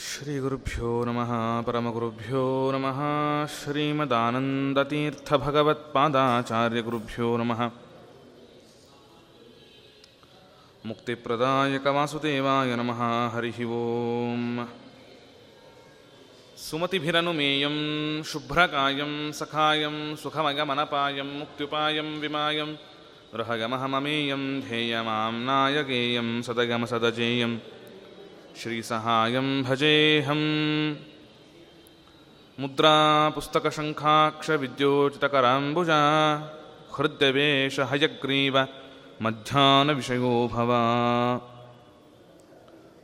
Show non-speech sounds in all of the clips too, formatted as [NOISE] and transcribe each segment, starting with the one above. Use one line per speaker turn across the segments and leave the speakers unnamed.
ಶ್ರೀಗುರುಭ್ಯೋ ನಮಃ ಪರಮಗುರುಭ್ಯೋ ನಮಃ ಶ್ರೀಮದಾನಂದತೀರ್ಥಭಗವತ್ಪಾದಾಚಾರ್ಯಗುರುಭ್ಯೋ ನಮಃ ಮುಕ್ತಿಪ್ರದಾಯಕವಾಸುದೇವಾಯ ನಮಃ ಹರಿಃ ಓಂ ಸುಮತಿಭಿರನುಮೇಯಂ ಶುಭ್ರಕಾಯಂ ಸಖಾಯಂ ಸುಖಮಗಮನಪಾಯಂ ಮುಕ್ತ್ಯುಪಾಯಂ ವಿಮಾಯಂ ಗೃಹಗಮಹಮಮೇಯಂ ಧ್ಯೇಯಮಾಂ ನಾಯಕೇಯಂ ಸದಗಮಸದಜೇಯಂ श्रीसहायं भजेऽहम् मुद्रापुस्तकशङ्खाक्षविद्योचितकराम्बुजा हृद्यवेशहयग्रीव मध्याह्नविषयो भव।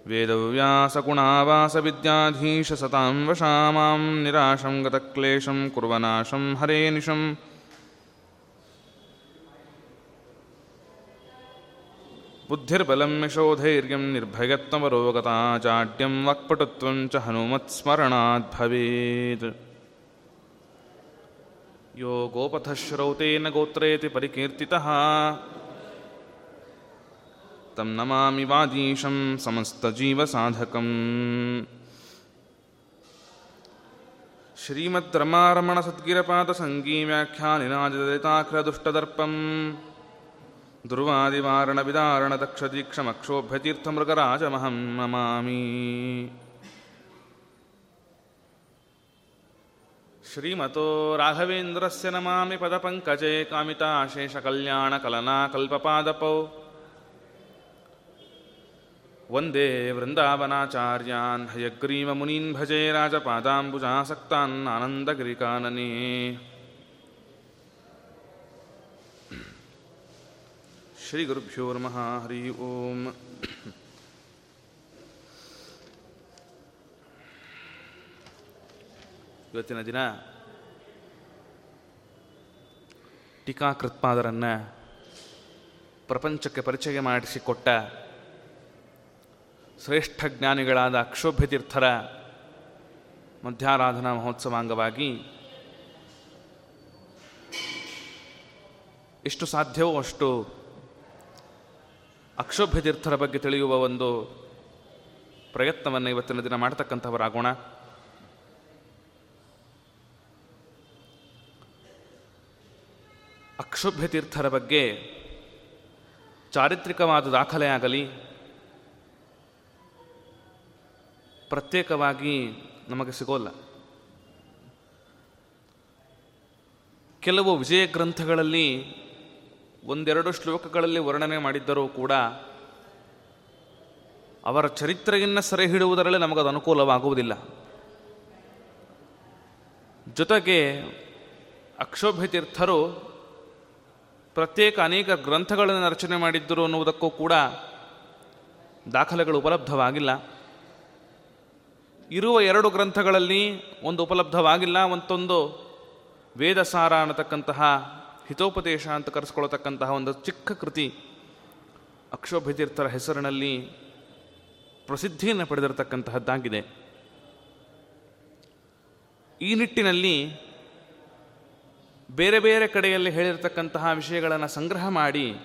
वेदव्यासगुणावासविद्याधीशसतां वशा मां निराशं गतक्लेशं कुर्वनाशं हरे निशम् बुद्धिर्बलं यशोधैर्यं निर्भयत्वमरोगता चाड्यं वक्पटुत्वं च हनुमत्स्मरणात् भवेत्। यो गोपथश्रौतेन गोत्रेति परिकीर्तितः। तं नमामि वागीशं समस्तजीवसाधकम्। श्रीमद्रमारमणसद्गिरपादसङ्गीव्याख्यानिनाजदलिताख्रदुष्टदर्पम् दुर्वादिवारणविदारणदक्षदीक्षमक्षोभ्यतीर्थमृगराजमहं नमामि। श्रीमतो राघवेन्द्रस्य नमामि पदपङ्कजे कामिताशेषकल्याणकलनाकल्पपादपौ। वंदे वृन्दावनाचार्यान् हयग्रीवमुनीन् भजे राजपादाम्बुजासक्तान् आनन्दगिरिकानने ಶ್ರೀಗುರುಭ್ಯೋ ನಮಃ ಹರಿ ಓಂ ಇವತ್ತಿನ ದಿನ ಟೀಕಾಕೃತ್ಪಾದರನ್ನು ಪ್ರಪಂಚಕ್ಕೆ ಪರಿಚಯ ಮಾಡಿಸಿಕೊಟ್ಟ ಶ್ರೇಷ್ಠ ಜ್ಞಾನಿಗಳಾದ ಅಕ್ಷೋಭ್ಯ ತೀರ್ಥರ ಮಧ್ಯಾರಾಧನಾ ಮಹೋತ್ಸವಾಂಗವಾಗಿ ಎಷ್ಟು ಸಾಧ್ಯವೋ ಅಷ್ಟು ಅಕ್ಷೋಭ್ಯ ತೀರ್ಥರ ಬಗ್ಗೆ ತಿಳಿಯುವ ಒಂದು ಪ್ರಯತ್ನವನ್ನು ಇವತ್ತಿನ ದಿನ ಮಾಡತಕ್ಕಂಥವರಾಗೋಣ. ಅಕ್ಷೋಭ್ಯ ತೀರ್ಥರ ಬಗ್ಗೆ ಚಾರಿತ್ರಿಕವಾದ ದಾಖಲೆಯಾಗಲಿ ಪ್ರತ್ಯೇಕವಾಗಿ ನಮಗೆ ಸಿಗೋಲ್ಲ. ಕೆಲವು ವಿಜಯ ಗ್ರಂಥಗಳಲ್ಲಿ ಒಂದೆರಡು ಶ್ಲೋಕಗಳಲ್ಲಿ ವರ್ಣನೆ ಮಾಡಿದ್ದರೂ ಕೂಡ ಅವರ ಚರಿತ್ರೆಯನ್ನು ಸೆರೆ ಹಿಡುವುದರಲ್ಲಿ ನಮಗದು ಅನುಕೂಲವಾಗುವುದಿಲ್ಲ. ಜೊತೆಗೆ ಅಕ್ಷೋಭ್ಯತೀರ್ಥರು ಪ್ರತ್ಯೇಕ ಅನೇಕ ಗ್ರಂಥಗಳನ್ನು ರಚನೆ ಮಾಡಿದ್ದರು ಅನ್ನುವುದಕ್ಕೂ ಕೂಡ ದಾಖಲೆಗಳು ಉಪಲಬ್ಧವಾಗಿಲ್ಲ. ಇರುವ ಎರಡು ಗ್ರಂಥಗಳಲ್ಲಿ ಒಂದು ಉಪಲಬ್ಧವಾಗಿಲ್ಲ, ಮತ್ತೊಂದು ವೇದಸಾರ ಅನ್ನತಕ್ಕಂತಹ ಹಿತೋಪದೇಶ ಅಂತ ಕರೆಸ್ಕೊಳ್ತಕ್ಕಂತಹ ಒಂದು ಚಿಕ್ಕ ಕೃತಿ ಅಕ್ಷೋಭ್ಯತೀರ್ಥರ ಹೆಸರಿನಲ್ಲಿ ಪ್ರಸಿದ್ಧಿಯನ್ನು ಪಡೆದಿರತಕ್ಕಂತಹದ್ದಾಗಿದೆ. ಈ ನಿಟ್ಟಿನಲ್ಲಿ ಬೇರೆ ಬೇರೆ ಕಡೆಯಲ್ಲಿ ಹೇಳಿರತಕ್ಕಂತಹ ವಿಷಯಗಳನ್ನು ಸಂಗ್ರಹ ಮಾಡಿ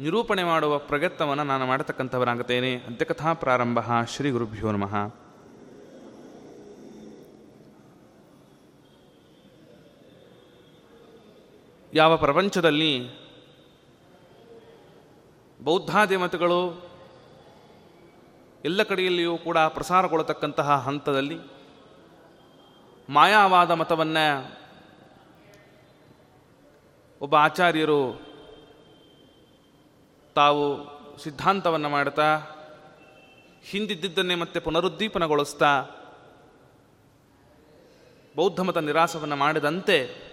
ನಿರೂಪಣೆ ಮಾಡುವ ಪ್ರಯತ್ನವನ್ನು ನಾನು ಮಾಡತಕ್ಕಂಥವರಾಗುತ್ತೇನೆ. ಅಂತ್ಯಕಥಾ ಪ್ರಾರಂಭ ಶ್ರೀ ಗುರುಭ್ಯೋ ನಮಃ. ಯಾವ ಪ್ರಪಂಚದಲ್ಲಿ ಬೌದ್ಧಾದಿಮತಗಳು ಎಲ್ಲ ಕಡೆಯಲ್ಲಿಯೂ ಕೂಡ ಪ್ರಸಾರಗೊಳ್ಳತಕ್ಕಂತಹ ಹಂತದಲ್ಲಿ ಮಾಯಾವಾದ ಮತವನ್ನು ಒಬ್ಬ ಆಚಾರ್ಯರು ತಾವು ಸಿದ್ಧಾಂತವನ್ನು ಮಾಡ್ತಾ ಹಿಂದಿದ್ದನ್ನೇ ಮತ್ತೆ ಪುನರುದ್ದೀಪನಗೊಳಿಸ್ತಾ ಬೌದ್ಧಮತ ನಿರಾಸವನ್ನು ಮಾಡಿದಂತೆ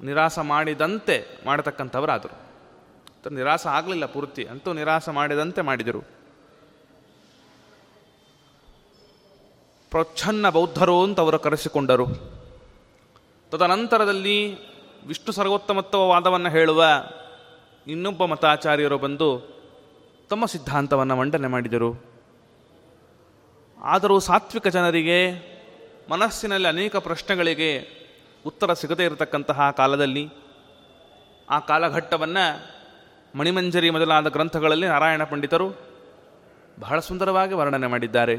ನಿರಾಸ ಮಾಡಿದಂತೆ ಮಾಡತಕ್ಕಂಥವರಾದರು. ನಿರಾಸ ಆಗಲಿಲ್ಲ ಪೂರ್ತಿ, ಅಂತೂ ನಿರಾಸ ಮಾಡಿದಂತೆ ಮಾಡಿದರು. ಪ್ರಚ್ಛನ್ನ ಬೌದ್ಧರು ಅಂತ ಅವರು ಕರೆಸಿಕೊಂಡರು. ತದನಂತರದಲ್ಲಿ ವಿಷ್ಣು ಸರ್ವೋತ್ತಮತ್ವ ವಾದವನ್ನು ಹೇಳುವ ಇನ್ನೊಬ್ಬ ಮತಾಚಾರ್ಯರು ಬಂದು ತಮ್ಮ ಸಿದ್ಧಾಂತವನ್ನು ಮಂಡನೆ ಮಾಡಿದರು. ಆದರೂ ಸಾತ್ವಿಕ ಜನರಿಗೆ ಮನಸ್ಸಿನಲ್ಲಿ ಅನೇಕ ಪ್ರಶ್ನೆಗಳಿಗೆ ಉತ್ತರ ಸಿಗದೇ ಇರತಕ್ಕಂತಹ ಕಾಲದಲ್ಲಿ ಆ ಕಾಲಘಟ್ಟವನ್ನು ಮಣಿಮಂಜರಿ ಮೊದಲಾದ ಗ್ರಂಥಗಳಲ್ಲಿ ನಾರಾಯಣ ಪಂಡಿತರು ಬಹಳ ಸುಂದರವಾಗಿ ವರ್ಣನೆ ಮಾಡಿದ್ದಾರೆ.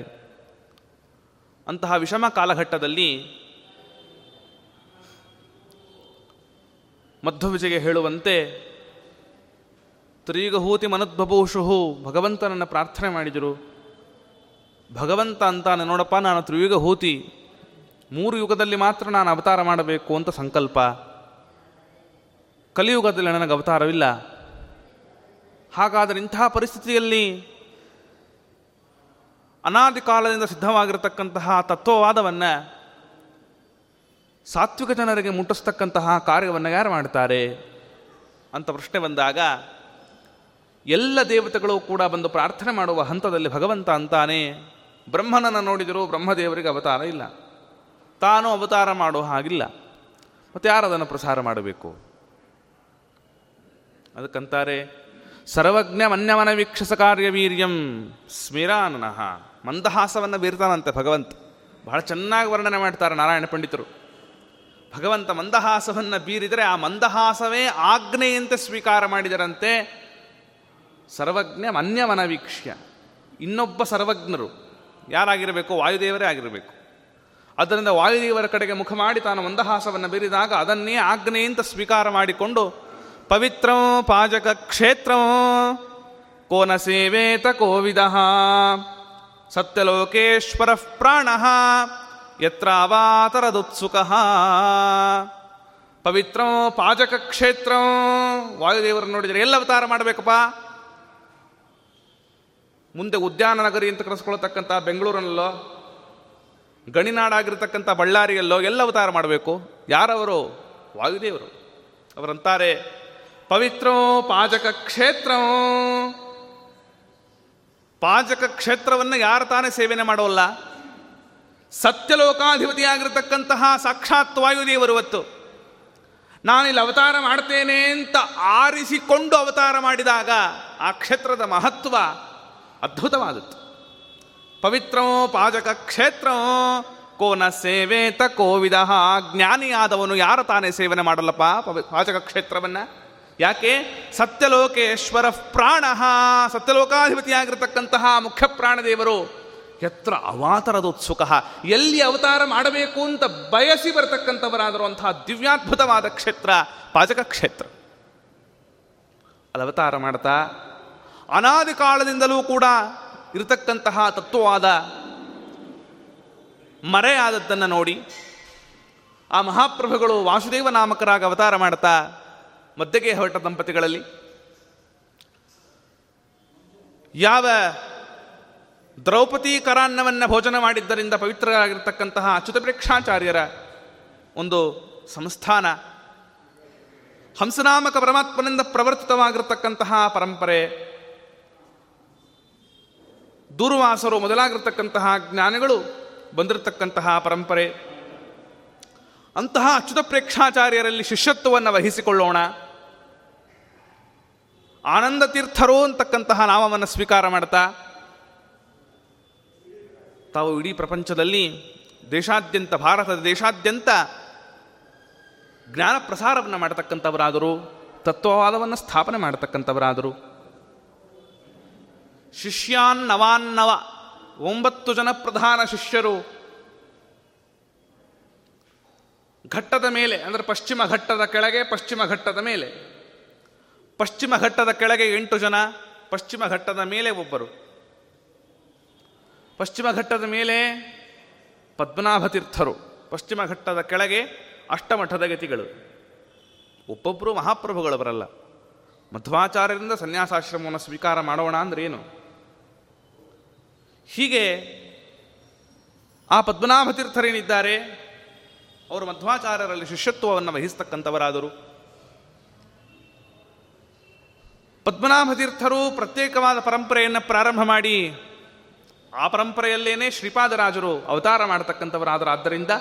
ಅಂತಹ ವಿಷಮ ಕಾಲಘಟ್ಟದಲ್ಲಿ ಮಧ್ವವಿಜೆಗೆ ಹೇಳುವಂತೆ ತ್ರೀಗಹೂತಿ ಮನದ್ಬಭೂಷು ಭಗವಂತನನ್ನು ಪ್ರಾರ್ಥನೆ ಮಾಡಿದರು. ಭಗವಂತ ಅಂತಾನೆ, ನೋಡಪ್ಪ, ನಾನು ತ್ರಿಯುಗ ಹೂತಿ ಮೂರು ಯುಗದಲ್ಲಿ ಮಾತ್ರ ನಾನು ಅವತಾರ ಮಾಡಬೇಕು ಅಂತ ಸಂಕಲ್ಪ. ಕಲಿಯುಗದಲ್ಲಿ ನನಗೆ ಅವತಾರವಿಲ್ಲ. ಹಾಗಾದರೆ ಇಂತಹ ಪರಿಸ್ಥಿತಿಯಲ್ಲಿ ಅನಾದಿ ಕಾಲದಿಂದ ಸಿದ್ಧವಾಗಿರತಕ್ಕಂತಹ ತತ್ವವಾದವನ್ನು ಸಾತ್ವಿಕ ಜನರಿಗೆ ಮುಟ್ಟಿಸ್ತಕ್ಕಂತಹ ಕಾರ್ಯವನ್ನು ಯಾರು ಮಾಡ್ತಾರೆ ಅಂತ ಪ್ರಶ್ನೆ ಬಂದಾಗ, ಎಲ್ಲ ದೇವತೆಗಳು ಕೂಡ ಬಂದು ಪ್ರಾರ್ಥನೆ ಮಾಡುವ ಹಂತದಲ್ಲಿ ಭಗವಂತ ಅಂತಾನೆ, ಬ್ರಹ್ಮನನ್ನು ನೋಡಿದರೂ ಬ್ರಹ್ಮದೇವರಿಗೆ ಅವತಾರ ಇಲ್ಲ. ತಾನು ಅವತಾರ ಮಾಡೋ ಹಾಗಿಲ್ಲ. ಮತ್ತು ಯಾರು ಅದನ್ನು ಪ್ರಸಾರ ಮಾಡಬೇಕು? ಅದಕ್ಕಂತಾರೆ ಸರ್ವಜ್ಞ ಮನ್ಯವನ ವೀಕ್ಷಸ ಕಾರ್ಯವೀರ್ಯಂ ಸ್ಮಿರಾನನಃ. ಮಂದಹಾಸವನ್ನು ಬೀರ್ತಾನಂತೆ ಭಗವಂತ. ಬಹಳ ಚೆನ್ನಾಗಿ ವರ್ಣನೆ ಮಾಡ್ತಾರೆ ನಾರಾಯಣ ಪಂಡಿತರು. ಭಗವಂತ ಮಂದಹಾಸವನ್ನು ಬೀರಿದರೆ ಆ ಮಂದಹಾಸವೇ ಆಜ್ಞೆಯಂತೆ ಸ್ವೀಕಾರ ಮಾಡಿದರಂತೆ ಸರ್ವಜ್ಞ ಮನ್ಯವನ ವೀಕ್ಷ್ಯ. ಇನ್ನೊಬ್ಬ ಸರ್ವಜ್ಞರು. ಯಾರಾಗಿರಬೇಕು? ವಾಯುದೇವರೇ ಆಗಿರಬೇಕು. ಅದರಿಂದ ವಾಯುದೇವರ ಕಡೆಗೆ ಮುಖ ಮಾಡಿ ತಾನು ಮಂದಹಾಸವನ್ನು ಬೀರಿದಾಗ ಅದನ್ನೇ ಆಜ್ಞೆಯಿಂದ ಸ್ವೀಕಾರ ಮಾಡಿಕೊಂಡು, ಪವಿತ್ರಂ ಪಾಜಕ ಕ್ಷೇತ್ರಂ ಕೋನ ಸೇವೇತ ಕೋವಿದ ಸತ್ಯಲೋಕೇಶ್ವರ ಪ್ರಾಣ ಯತ್ರ ಅವಾತರದುತ್ಸುಕ ಪವಿತ್ರ ಪಾಜಕ ಕ್ಷೇತ್ರಂ ವಾಯುದೇವರನ್ನು ನೋಡಿದರೆ ಎಲ್ಲ ಅವತಾರ ಮಾಡಬೇಕಪ್ಪ? ಮುಂದೆ ಉದ್ಯಾನ ನಗರಿ ಅಂತ ಕರೆಸ್ಕೊಳ್ತಕ್ಕಂಥ ಬೆಂಗಳೂರಿನಲ್ಲೋ ಗಣಿನಾಡಾಗಿರ್ತಕ್ಕಂಥ ಬಳ್ಳಾರಿಯಲ್ಲೋ ಎಲ್ಲ ಅವತಾರ ಮಾಡಬೇಕು. ಯಾರವರು? ವಾಯುದೇವರು. ಅವರಂತಾರೆ, ಪವಿತ್ರೋ ಪಾಜಕ ಕ್ಷೇತ್ರ. ಪಾಜಕ ಕ್ಷೇತ್ರವನ್ನು ಯಾರು ತಾನೇ ಸೇವನೆ ಮಾಡೋಲ್ಲ. ಸತ್ಯಲೋಕಾಧಿಪತಿಯಾಗಿರ್ತಕ್ಕಂತಹ ಸಾಕ್ಷಾತ್ ವಾಯುದೇವರು ಇವತ್ತು. ನಾನಿಲ್ಲಿ ಅವತಾರ ಮಾಡ್ತೇನೆ ಅಂತ ಆರಿಸಿಕೊಂಡು ಅವತಾರ ಮಾಡಿದಾಗ ಆ ಕ್ಷೇತ್ರದ ಮಹತ್ವ ಅದ್ಭುತವಾದದ್ದು. ಪವಿತ್ರ ಪಾಜಕ ಕ್ಷೇತ್ರ. ಕೋನ ಸೇವೇತ ಕೋವಿದ ಜ್ಞಾನಿಯಾದವನು ಯಾರ ತಾನೇ ಸೇವನೆ ಮಾಡಲ್ಲಪ್ಪ? ಪಾಚಕ ಕ್ಷೇತ್ರವನ್ನು. ಯಾಕೆ? ಸತ್ಯಲೋಕೇಶ್ವರ ಪ್ರಾಣ. ಸತ್ಯಲೋಕಾಧಿಪತಿಯಾಗಿರ್ತಕ್ಕಂತಹ ಮುಖ್ಯ ಪ್ರಾಣದೇವರು. ಎತ್ರ ಅವಾತರದೋತ್ಸುಕ. ಎಲ್ಲಿ ಅವತಾರ ಮಾಡಬೇಕು ಅಂತ ಬಯಸಿ ಬರತಕ್ಕಂಥವರಾದರೂ ಅಂತಹ ದಿವ್ಯಾದ್ಭುತವಾದ ಕ್ಷೇತ್ರ ಪಾಚಕ ಕ್ಷೇತ್ರ. ಅದು ಅವತಾರ ಮಾಡ್ತಾ, ಅನಾದಿ ಕಾಲದಿಂದಲೂ ಕೂಡ ಇರತಕ್ಕಂತಹ ತತ್ವವಾದ ಮರೆಯಾದದ್ದನ್ನು ನೋಡಿ ಆ ಮಹಾಪ್ರಭುಗಳು ವಾಸುದೇವ ನಾಮಕರಾಗಿ ಅವತಾರ ಮಾಡ್ತಾ ಮದ್ದೆಗೆ ಹೊರಟ ದಂಪತಿಗಳಲ್ಲಿ. ಯಾವ ದ್ರೌಪದಿ ಕರಾನ್ನವನ್ನು ಭೋಜನ ಮಾಡಿದ್ದರಿಂದ ಪವಿತ್ರರಾಗಿರ್ತಕ್ಕಂತಹ ಅಚ್ಯುತ ಪ್ರೇಕ್ಷಾಚಾರ್ಯರ ಒಂದು ಸಂಸ್ಥಾನ. ಹಂಸನಾಮಕ ಪರಮಾತ್ಮನಿಂದ ಪ್ರವರ್ತಿತವಾಗಿರತಕ್ಕಂತಹ ಪರಂಪರೆ ದೂರ್ವಾಸರು ಮೊದಲಾಗಿರ್ತಕ್ಕಂತಹ ಜ್ಞಾನಗಳು ಬಂದಿರತಕ್ಕಂತಹ ಪರಂಪರೆ. ಅಂತಹ ಅಚ್ಯುತ ಪ್ರೇಕ್ಷಾಚಾರ್ಯರಲ್ಲಿ ಶಿಷ್ಯತ್ವವನ್ನು ವಹಿಸಿಕೊಳ್ಳೋಣ. ಆನಂದ ತೀರ್ಥರು ಅಂತಕ್ಕಂತಹ ನಾಮವನ್ನು ಸ್ವೀಕಾರ ಮಾಡ್ತಾ. ತಾವು ಇಡೀ ಪ್ರಪಂಚದಲ್ಲಿ ದೇಶಾದ್ಯಂತ, ಭಾರತದ ದೇಶಾದ್ಯಂತ ಜ್ಞಾನ ಪ್ರಸಾರವನ್ನು ಮಾಡತಕ್ಕಂಥವರಾದರು, ತತ್ವವಾದವನ್ನು ಸ್ಥಾಪನೆ ಮಾಡತಕ್ಕಂಥವರಾದರು. ಶಿಷ್ಯಾನ್ ನವಾನ್ನವ. ಒಂಬತ್ತು ಜನ ಪ್ರಧಾನ ಶಿಷ್ಯರು. ಘಟ್ಟದ ಮೇಲೆ, ಅಂದರೆ ಪಶ್ಚಿಮ ಘಟ್ಟದ ಕೆಳಗೆ, ಪಶ್ಚಿಮ ಘಟ್ಟದ ಮೇಲೆ. ಪಶ್ಚಿಮ ಘಟ್ಟದ ಕೆಳಗೆ ಎಂಟು ಜನ, ಪಶ್ಚಿಮ ಘಟ್ಟದ ಮೇಲೆ ಒಬ್ಬರು. ಪಶ್ಚಿಮ ಘಟ್ಟದ ಮೇಲೆ ಪದ್ಮನಾಭತೀರ್ಥರು ಪಶ್ಚಿಮ ಘಟ್ಟದ ಕೆಳಗೆ ಅಷ್ಟಮಠದ ಗತಿಗಳು. ಒಬ್ಬೊಬ್ಬರು ಮಹಾಪ್ರಭುಗಳು ಬರಲ್ಲ ಮಧ್ವಾಚಾರ್ಯರಿಂದ ಸನ್ಯಾಸಾಶ್ರಮವನ್ನು ಸ್ವೀಕಾರ ಮಾಡೋಣ ಅಂದ್ರೆ ಹೀಗೆ ಆ ಪದ್ಮನಾಭ ತೀರ್ಥರೇನಿದ್ದಾರೆ ಅವರು ಮಧ್ವಾಚಾರ್ಯರಲ್ಲಿ ಶಿಷ್ಯತ್ವವನ್ನು ವಹಿಸ್ತಕ್ಕಂಥವರಾದರು. ಪದ್ಮನಾಭ ತೀರ್ಥರು ಪ್ರತ್ಯೇಕವಾದ ಪರಂಪರೆಯನ್ನು ಪ್ರಾರಂಭ ಮಾಡಿ, ಆ ಪರಂಪರೆಯಲ್ಲೇನೆ ಶ್ರೀಪಾದರಾಜರು ಅವತಾರ ಮಾಡತಕ್ಕಂಥವರಾದರು. ಆದ್ದರಿಂದ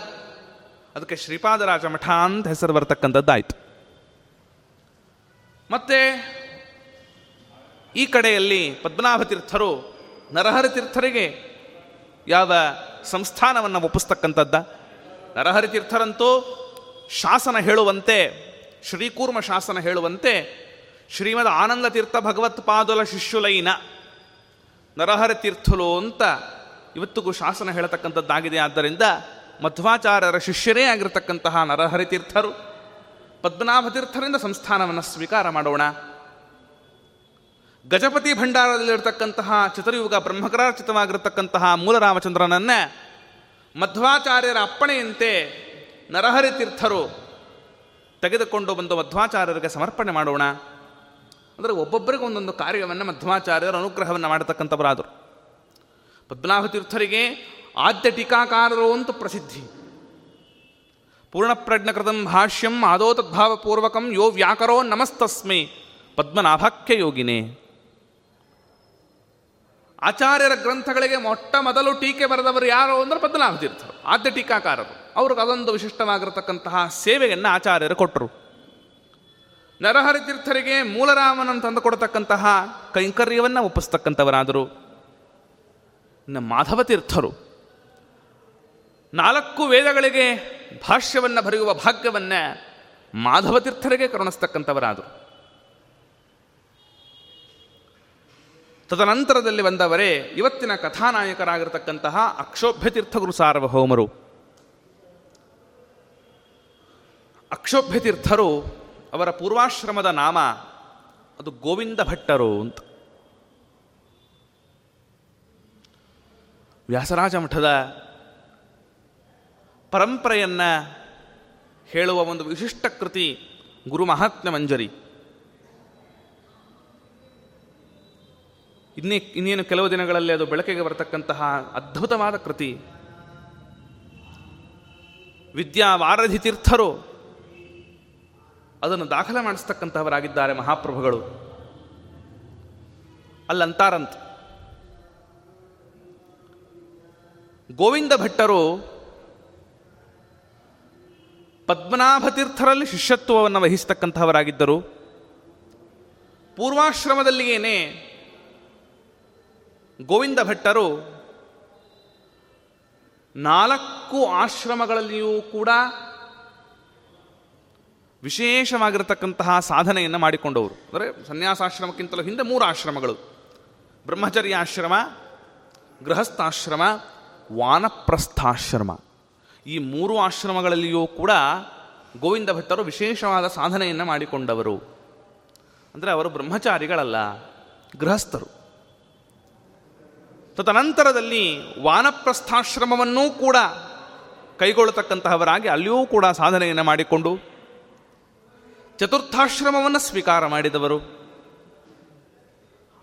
ಅದಕ್ಕೆ ಶ್ರೀಪಾದರಾಜ ಮಠ ಅಂತ ಹೆಸರು ಬರತಕ್ಕಂಥದ್ದಾಯಿತು. ಮತ್ತೆ ಈ ಕಡೆಯಲ್ಲಿ ಪದ್ಮನಾಭ ತೀರ್ಥರು ನರಹರಿ ತೀರ್ಥರಿಗೆ ಯಾವ ಸಂಸ್ಥಾನವನ್ನು ಒಪ್ಪಿಸ್ತಕ್ಕಂಥದ್ದ? ನರಹರಿ ತೀರ್ಥರಂತೂ ಶಾಸನ ಹೇಳುವಂತೆ, ಶ್ರೀಕೂರ್ಮ ಶಾಸನ ಹೇಳುವಂತೆ, ಶ್ರೀಮದ್ ಆನಂದ ತೀರ್ಥ ಭಗವತ್ಪಾದುಲ ಶಿಷ್ಯುಲೈನ ನರಹರಿ ತೀರ್ಥಲು ಅಂತ ಇವತ್ತಿಗೂ ಶಾಸನ ಹೇಳತಕ್ಕಂಥದ್ದಾಗಿದೆ. ಆದ್ದರಿಂದ ಮಧ್ವಾಚಾರ್ಯರ ಶಿಷ್ಯರೇ ಆಗಿರತಕ್ಕಂತಹ ನರಹರಿ ತೀರ್ಥರು ಪದ್ಮನಾಭ ತೀರ್ಥರಿಂದ ಸಂಸ್ಥಾನವನ್ನು ಸ್ವೀಕಾರ ಮಾಡೋಣ. ಗಜಪತಿ ಭಂಡಾರದಲ್ಲಿರತಕ್ಕಂತಹ ಚತುರ್ಯುಗ ಬ್ರಹ್ಮಕರಾರ್ಚಿತವಾಗಿರತಕ್ಕಂತಹ ಮೂಲರಾಮಚಂದ್ರನನ್ನ ಮಧ್ವಾಚಾರ್ಯರ ಅಪ್ಪಣೆಯಂತೆ ನರಹರಿ ತೀರ್ಥರು ತೆಗೆದುಕೊಂಡು ಬಂದು ಮಧ್ವಾಚಾರ್ಯರಿಗೆ ಸಮರ್ಪಣೆ ಮಾಡೋಣ. ಅಂದರೆ ಒಬ್ಬೊಬ್ಬರಿಗೆ ಒಂದೊಂದು ಕಾರ್ಯವನ್ನು ಮಧ್ವಾಚಾರ್ಯರ ಅನುಗ್ರಹವನ್ನು ಮಾಡತಕ್ಕಂಥವರಾದರು. ಪದ್ಮನಾಭ ತೀರ್ಥರಿಗೆ ಆದ್ಯ ಟೀಕಾಕಾರರು ಅಂತ ಪ್ರಸಿದ್ಧಿ. ಪೂರ್ಣಪ್ರಜ್ಞಕೃತಂ ಭಾಷ್ಯಂ ಆದೋ ತದ್ಭಾವಪೂರ್ವಕಂ ಯೋ ವ್ಯಾಕರೋ ನಮಸ್ತಸ್ಮೈ ಪದ್ಮನಾಭಾಖ್ಯ ಯೋಗಿನೇ. ಆಚಾರ್ಯರ ಗ್ರಂಥಗಳಿಗೆ ಮೊಟ್ಟ ಮೊದಲು ಟೀಕೆ ಬರೆದವರು ಯಾರು ಅಂದರೆ ಪದ್ಮನಾಭ ತೀರ್ಥರು, ಆದ್ಯ ಟೀಕಾಕಾರರು. ಅವ್ರಿಗೆ ಅದೊಂದು ವಿಶಿಷ್ಟವಾಗಿರತಕ್ಕಂತಹ ಸೇವೆಯನ್ನು ಆಚಾರ್ಯರು ಕೊಟ್ಟರು ನರಹರಿ ತೀರ್ಥರಿಗೆ ಮೂಲರಾಮನನ್ನು ತಂದು ಕೊಡತಕ್ಕಂತಹ ಕೈಂಕರ್ಯವನ್ನು ಒಪ್ಪಿಸ್ತಕ್ಕಂಥವರಾದರು. ಇನ್ನು ಮಾಧವ ತೀರ್ಥರು. ನಾಲ್ಕು ವೇದಗಳಿಗೆ ಭಾಷ್ಯವನ್ನು ಬರೆಯುವ ಭಾಗ್ಯವನ್ನು ಮಾಧವ ತೀರ್ಥರಿಗೆ ಕರುಣಿಸ್ತಕ್ಕಂಥವರಾದರು. ತದನಂತರದಲ್ಲಿ ಬಂದವರೇ ಇವತ್ತಿನ ಕಥಾನಾಯಕರಾಗಿರತಕ್ಕಂತಹ ಅಕ್ಷೋಭ್ಯತೀರ್ಥಗುರು ಸಾರ್ವಭೌಮರು ಅಕ್ಷೋಭ್ಯತೀರ್ಥರು ಅವರ ಪೂರ್ವಾಶ್ರಮದ ನಾಮ ಅದು ಗೋವಿಂದ ಭಟ್ಟರು ಅಂತ. ವ್ಯಾಸರಾಜ ಮಠದ ಪರಂಪರೆಯನ್ನು ಹೇಳುವ ಒಂದು ವಿಶಿಷ್ಟ ಕೃತಿ ಗುರು ಮಹಾತ್ಮ್ಯ ಮಂಜರಿ. ಇನ್ನೇ, ಇನ್ನೇನು ಕೆಲವು ದಿನಗಳಲ್ಲಿ ಅದು ಬೆಳಕಿಗೆ ಬರತಕ್ಕಂತಹ ಅದ್ಭುತವಾದ ಕೃತಿ. ವಿದ್ಯಾವಾರಧಿ ತೀರ್ಥರು ಅದನ್ನು ದಾಖಲೆ ಮಾಡಿಸ್ತಕ್ಕಂತಹವರಾಗಿದ್ದಾರೆ ಮಹಾಪ್ರಭುಗಳು. ಅಲ್ಲಂತಾರಂತ. ಗೋವಿಂದ ಭಟ್ಟರು ಪದ್ಮನಾಭ ತೀರ್ಥರಲ್ಲಿ ಶಿಷ್ಯತ್ವವನ್ನು ವಹಿಸ್ತಕ್ಕಂತಹವರಾಗಿದ್ದರು ಪೂರ್ವಾಶ್ರಮದಲ್ಲಿಯೇನೆ ಗೋವಿಂದ ಭಟ್ಟರು ನಾಲ್ಕು ಆಶ್ರಮಗಳಲ್ಲಿಯೂ ಕೂಡ ವಿಶೇಷವಾಗಿರತಕ್ಕಂತಹ ಸಾಧನೆಯನ್ನು ಮಾಡಿಕೊಂಡವರು. ಅಂದರೆ ಸನ್ಯಾಸಾಶ್ರಮಕ್ಕಿಂತಲೂ ಹಿಂದೆ ಮೂರು ಆಶ್ರಮಗಳು. ಬ್ರಹ್ಮಚರ್ಯ ಆಶ್ರಮ, ಗೃಹಸ್ಥಾಶ್ರಮ, ವಾನಪ್ರಸ್ಥಾಶ್ರಮ. ಈ ಮೂರು ಆಶ್ರಮಗಳಲ್ಲಿಯೂ ಕೂಡ ಗೋವಿಂದ ಭಟ್ಟರು ವಿಶೇಷವಾದ ಸಾಧನೆಯನ್ನು ಮಾಡಿಕೊಂಡವರು. ಅಂದರೆ ಅವರು ಬ್ರಹ್ಮಚಾರಿಗಳಲ್ಲ, ಗೃಹಸ್ಥರು. ತದನಂತರದಲ್ಲಿ ವಾನಪ್ರಸ್ಥಾಶ್ರಮವನ್ನೂ ಕೂಡ ಕೈಗೊಳ್ಳತಕ್ಕಂತಹವರಾಗಿ ಅಲ್ಲಿಯೂ ಕೂಡ ಸಾಧನೆಯನ್ನು ಮಾಡಿಕೊಂಡು ಚತುರ್ಥಾಶ್ರಮವನ್ನು ಸ್ವೀಕಾರ ಮಾಡಿದವರು.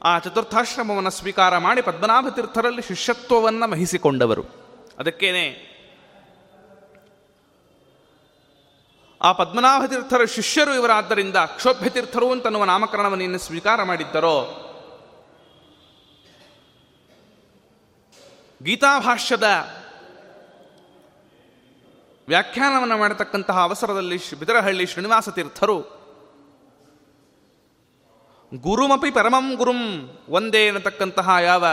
ಆ ಚತುರ್ಥಾಶ್ರಮವನ್ನು ಸ್ವೀಕಾರ ಮಾಡಿ ಪದ್ಮನಾಭ ತೀರ್ಥರಲ್ಲಿ ಶಿಷ್ಯತ್ವವನ್ನು ವಹಿಸಿಕೊಂಡವರು. ಅದಕ್ಕೇನೆ ಆ ಪದ್ಮನಾಭ ತೀರ್ಥರ ಶಿಷ್ಯರು ಇವರಾದ್ದರಿಂದ ಕ್ಷೋಭ್ಯತೀರ್ಥರು ಅಂತ ಅಂತನ್ನುವ ನಾಮಕರಣವನ್ನು ಸ್ವೀಕಾರ ಮಾಡಿದ್ದರೋ ಗೀತಾಭಾಷ್ಯದ ವ್ಯಾಖ್ಯಾನವನ್ನು ಮಾಡತಕ್ಕಂತಹ ಅವಸರದಲ್ಲಿ ಬಿದರಹಳ್ಳಿ ಶ್ರೀನಿವಾಸ ತೀರ್ಥರು, ಗುರುಮಪಿ ಪರಮಂ ಗುರುಂ ಒಂದೇ ಅನ್ನತಕ್ಕಂತಹ ಯಾವ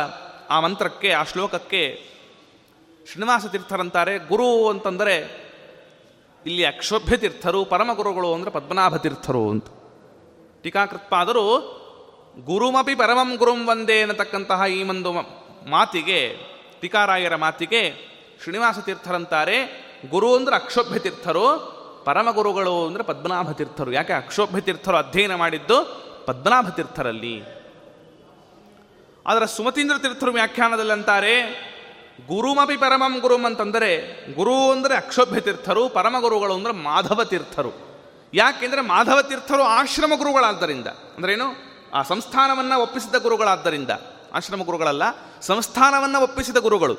ಆ ಮಂತ್ರಕ್ಕೆ, ಆ ಶ್ಲೋಕಕ್ಕೆ ಶ್ರೀನಿವಾಸ ತೀರ್ಥರಂತಾರೆ. ಗುರು ಅಂತಂದರೆ ಇಲ್ಲಿ ಅಕ್ಷೋಭ್ಯ ತೀರ್ಥರು, ಪರಮಗುರುಗಳು ಅಂದರೆ ಪದ್ಮನಾಭ ತೀರ್ಥರು ಅಂತ. ಟೀಕಾಕೃತ್ಪಾದರು, ಗುರುಮಪಿ ಪರಮಂ ಗುರುಂ ಒಂದೇ ಅನ್ನತಕ್ಕಂತಹ ಈ ಒಂದು ಮಾತಿಗೆ ಟೀಕಾರಾಯರ ಮಾತಿಗೆ ಶ್ರೀನಿವಾಸ ತೀರ್ಥರಂತಾರೆ, ಗುರು ಅಂದ್ರೆ ಅಕ್ಷೋಭ್ಯ ತೀರ್ಥರು, ಪರಮಗುರುಗಳು ಅಂದರೆ ಪದ್ಮನಾಭ ತೀರ್ಥರು. ಯಾಕೆ? ಅಕ್ಷೋಭ್ಯ ತೀರ್ಥರು ಅಧ್ಯಯನ ಮಾಡಿದ್ದು ಪದ್ಮನಾಭ ತೀರ್ಥರಲ್ಲಿ. ಆದರೆ ಸುಮತೀಂದ್ರ ತೀರ್ಥರು ವ್ಯಾಖ್ಯಾನದಲ್ಲಿ ಅಂತಾರೆ ಗುರುಮಪಿ ಪರಮಂ ಗುರುಂ ಅಂತಂದರೆ, ಗುರು ಅಂದರೆ ಅಕ್ಷೋಭ್ಯ ತೀರ್ಥರು, ಪರಮಗುರುಗಳು ಅಂದರೆ ಮಾಧವ ತೀರ್ಥರು. ಯಾಕೆಂದರೆ ಮಾಧವ ತೀರ್ಥರು ಆಶ್ರಮ ಗುರುಗಳಾದ್ದರಿಂದ. ಅಂದ್ರೇನು? ಆ ಸಂಸ್ಥಾನವನ್ನು ಒಪ್ಪಿಸಿದ ಗುರುಗಳಾದ್ದರಿಂದ. ಆಶ್ರಮ ಗುರುಗಳಲ್ಲ, ಸಂಸ್ಥಾನವನ್ನು ಒಪ್ಪಿಸಿದ ಗುರುಗಳು.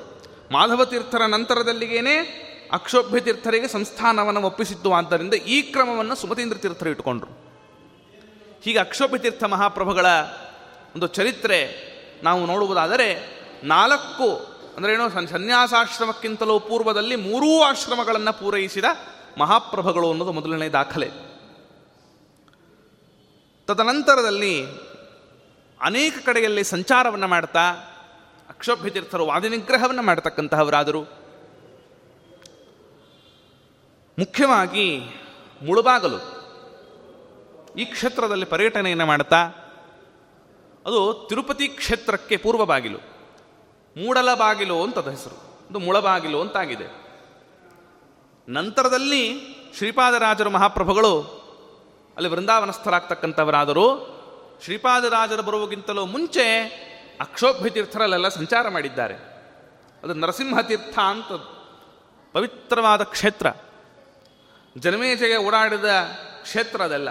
ಮಾಧವ ತೀರ್ಥರ ನಂತರದಲ್ಲಿಗೇನೆ ಅಕ್ಷೋಭ್ಯ ತೀರ್ಥರಿಗೆ ಸಂಸ್ಥಾನವನ್ನು ಒಪ್ಪಿಸಿದ್ದು ಆದ್ದರಿಂದ ಈ ಕ್ರಮವನ್ನು ಸುಮತೀಂದ್ರ ತೀರ್ಥರು ಇಟ್ಟುಕೊಂಡ್ರು. ಹೀಗೆ ಅಕ್ಷೋಭ್ಯ ತೀರ್ಥ ಮಹಾಪ್ರಭುಗಳ ಒಂದು ಚರಿತ್ರೆ ನಾವು ನೋಡುವುದಾದರೆ, ನಾಲ್ಕು ಅಂದ್ರೇನು ಸನ್ಯಾಸಾಶ್ರಮಕ್ಕಿಂತಲೂ ಪೂರ್ವದಲ್ಲಿ ಮೂರೂ ಆಶ್ರಮಗಳನ್ನು ಪೂರೈಸಿದ ಮಹಾಪ್ರಭಗಳು ಅನ್ನೋದು ಮೊದಲನೇ ದಾಖಲೆ ತದನಂತರದಲ್ಲಿ ಅನೇಕ ಕಡೆಯಲ್ಲಿ ಸಂಚಾರವನ್ನು ಮಾಡ್ತಾ, ಅಕ್ಷೋಭ್ಯತೀರ್ಥರು ವಾದಿನಿಗ್ರಹವನ್ನು ಮಾಡತಕ್ಕಂತಹವರಾದರು. ಮುಖ್ಯವಾಗಿ ಮುಳುಬಾಗಲು ಈ ಕ್ಷೇತ್ರದಲ್ಲಿ ಪರ್ಯಟನೆಯನ್ನು ಮಾಡ್ತಾ, ಅದು ತಿರುಪತಿ ಕ್ಷೇತ್ರಕ್ಕೆ ಪೂರ್ವ ಬಾಗಿಲು, ಮೂಡಲ ಬಾಗಿಲು ಅಂತದ ಹೆಸರು ಇದು ಮುಳಬಾಗಿಲು ಅಂತಾಗಿದೆ. ನಂತರದಲ್ಲಿ ಶ್ರೀಪಾದರಾಜರು ಮಹಾಪ್ರಭುಗಳು ಅಲ್ಲಿ ವೃಂದಾವನಸ್ಥರಾಗ್ತಕ್ಕಂಥವರಾದರು ಶ್ರೀಪಾದರಾಜರು ಬರುವಗಿಂತಲೂ ಮುಂಚೆ ಅಕ್ಷೋಭ್ಯ ತೀರ್ಥರಲ್ಲೆಲ್ಲ ಸಂಚಾರ ಮಾಡಿದ್ದಾರೆ. ಅದು ನರಸಿಂಹ ತೀರ್ಥ ಅಂತ ಪವಿತ್ರವಾದ ಕ್ಷೇತ್ರ. ಜನಮೇಜೆಗೆ ಓಡಾಡಿದ ಕ್ಷೇತ್ರ ಅದೆಲ್ಲ.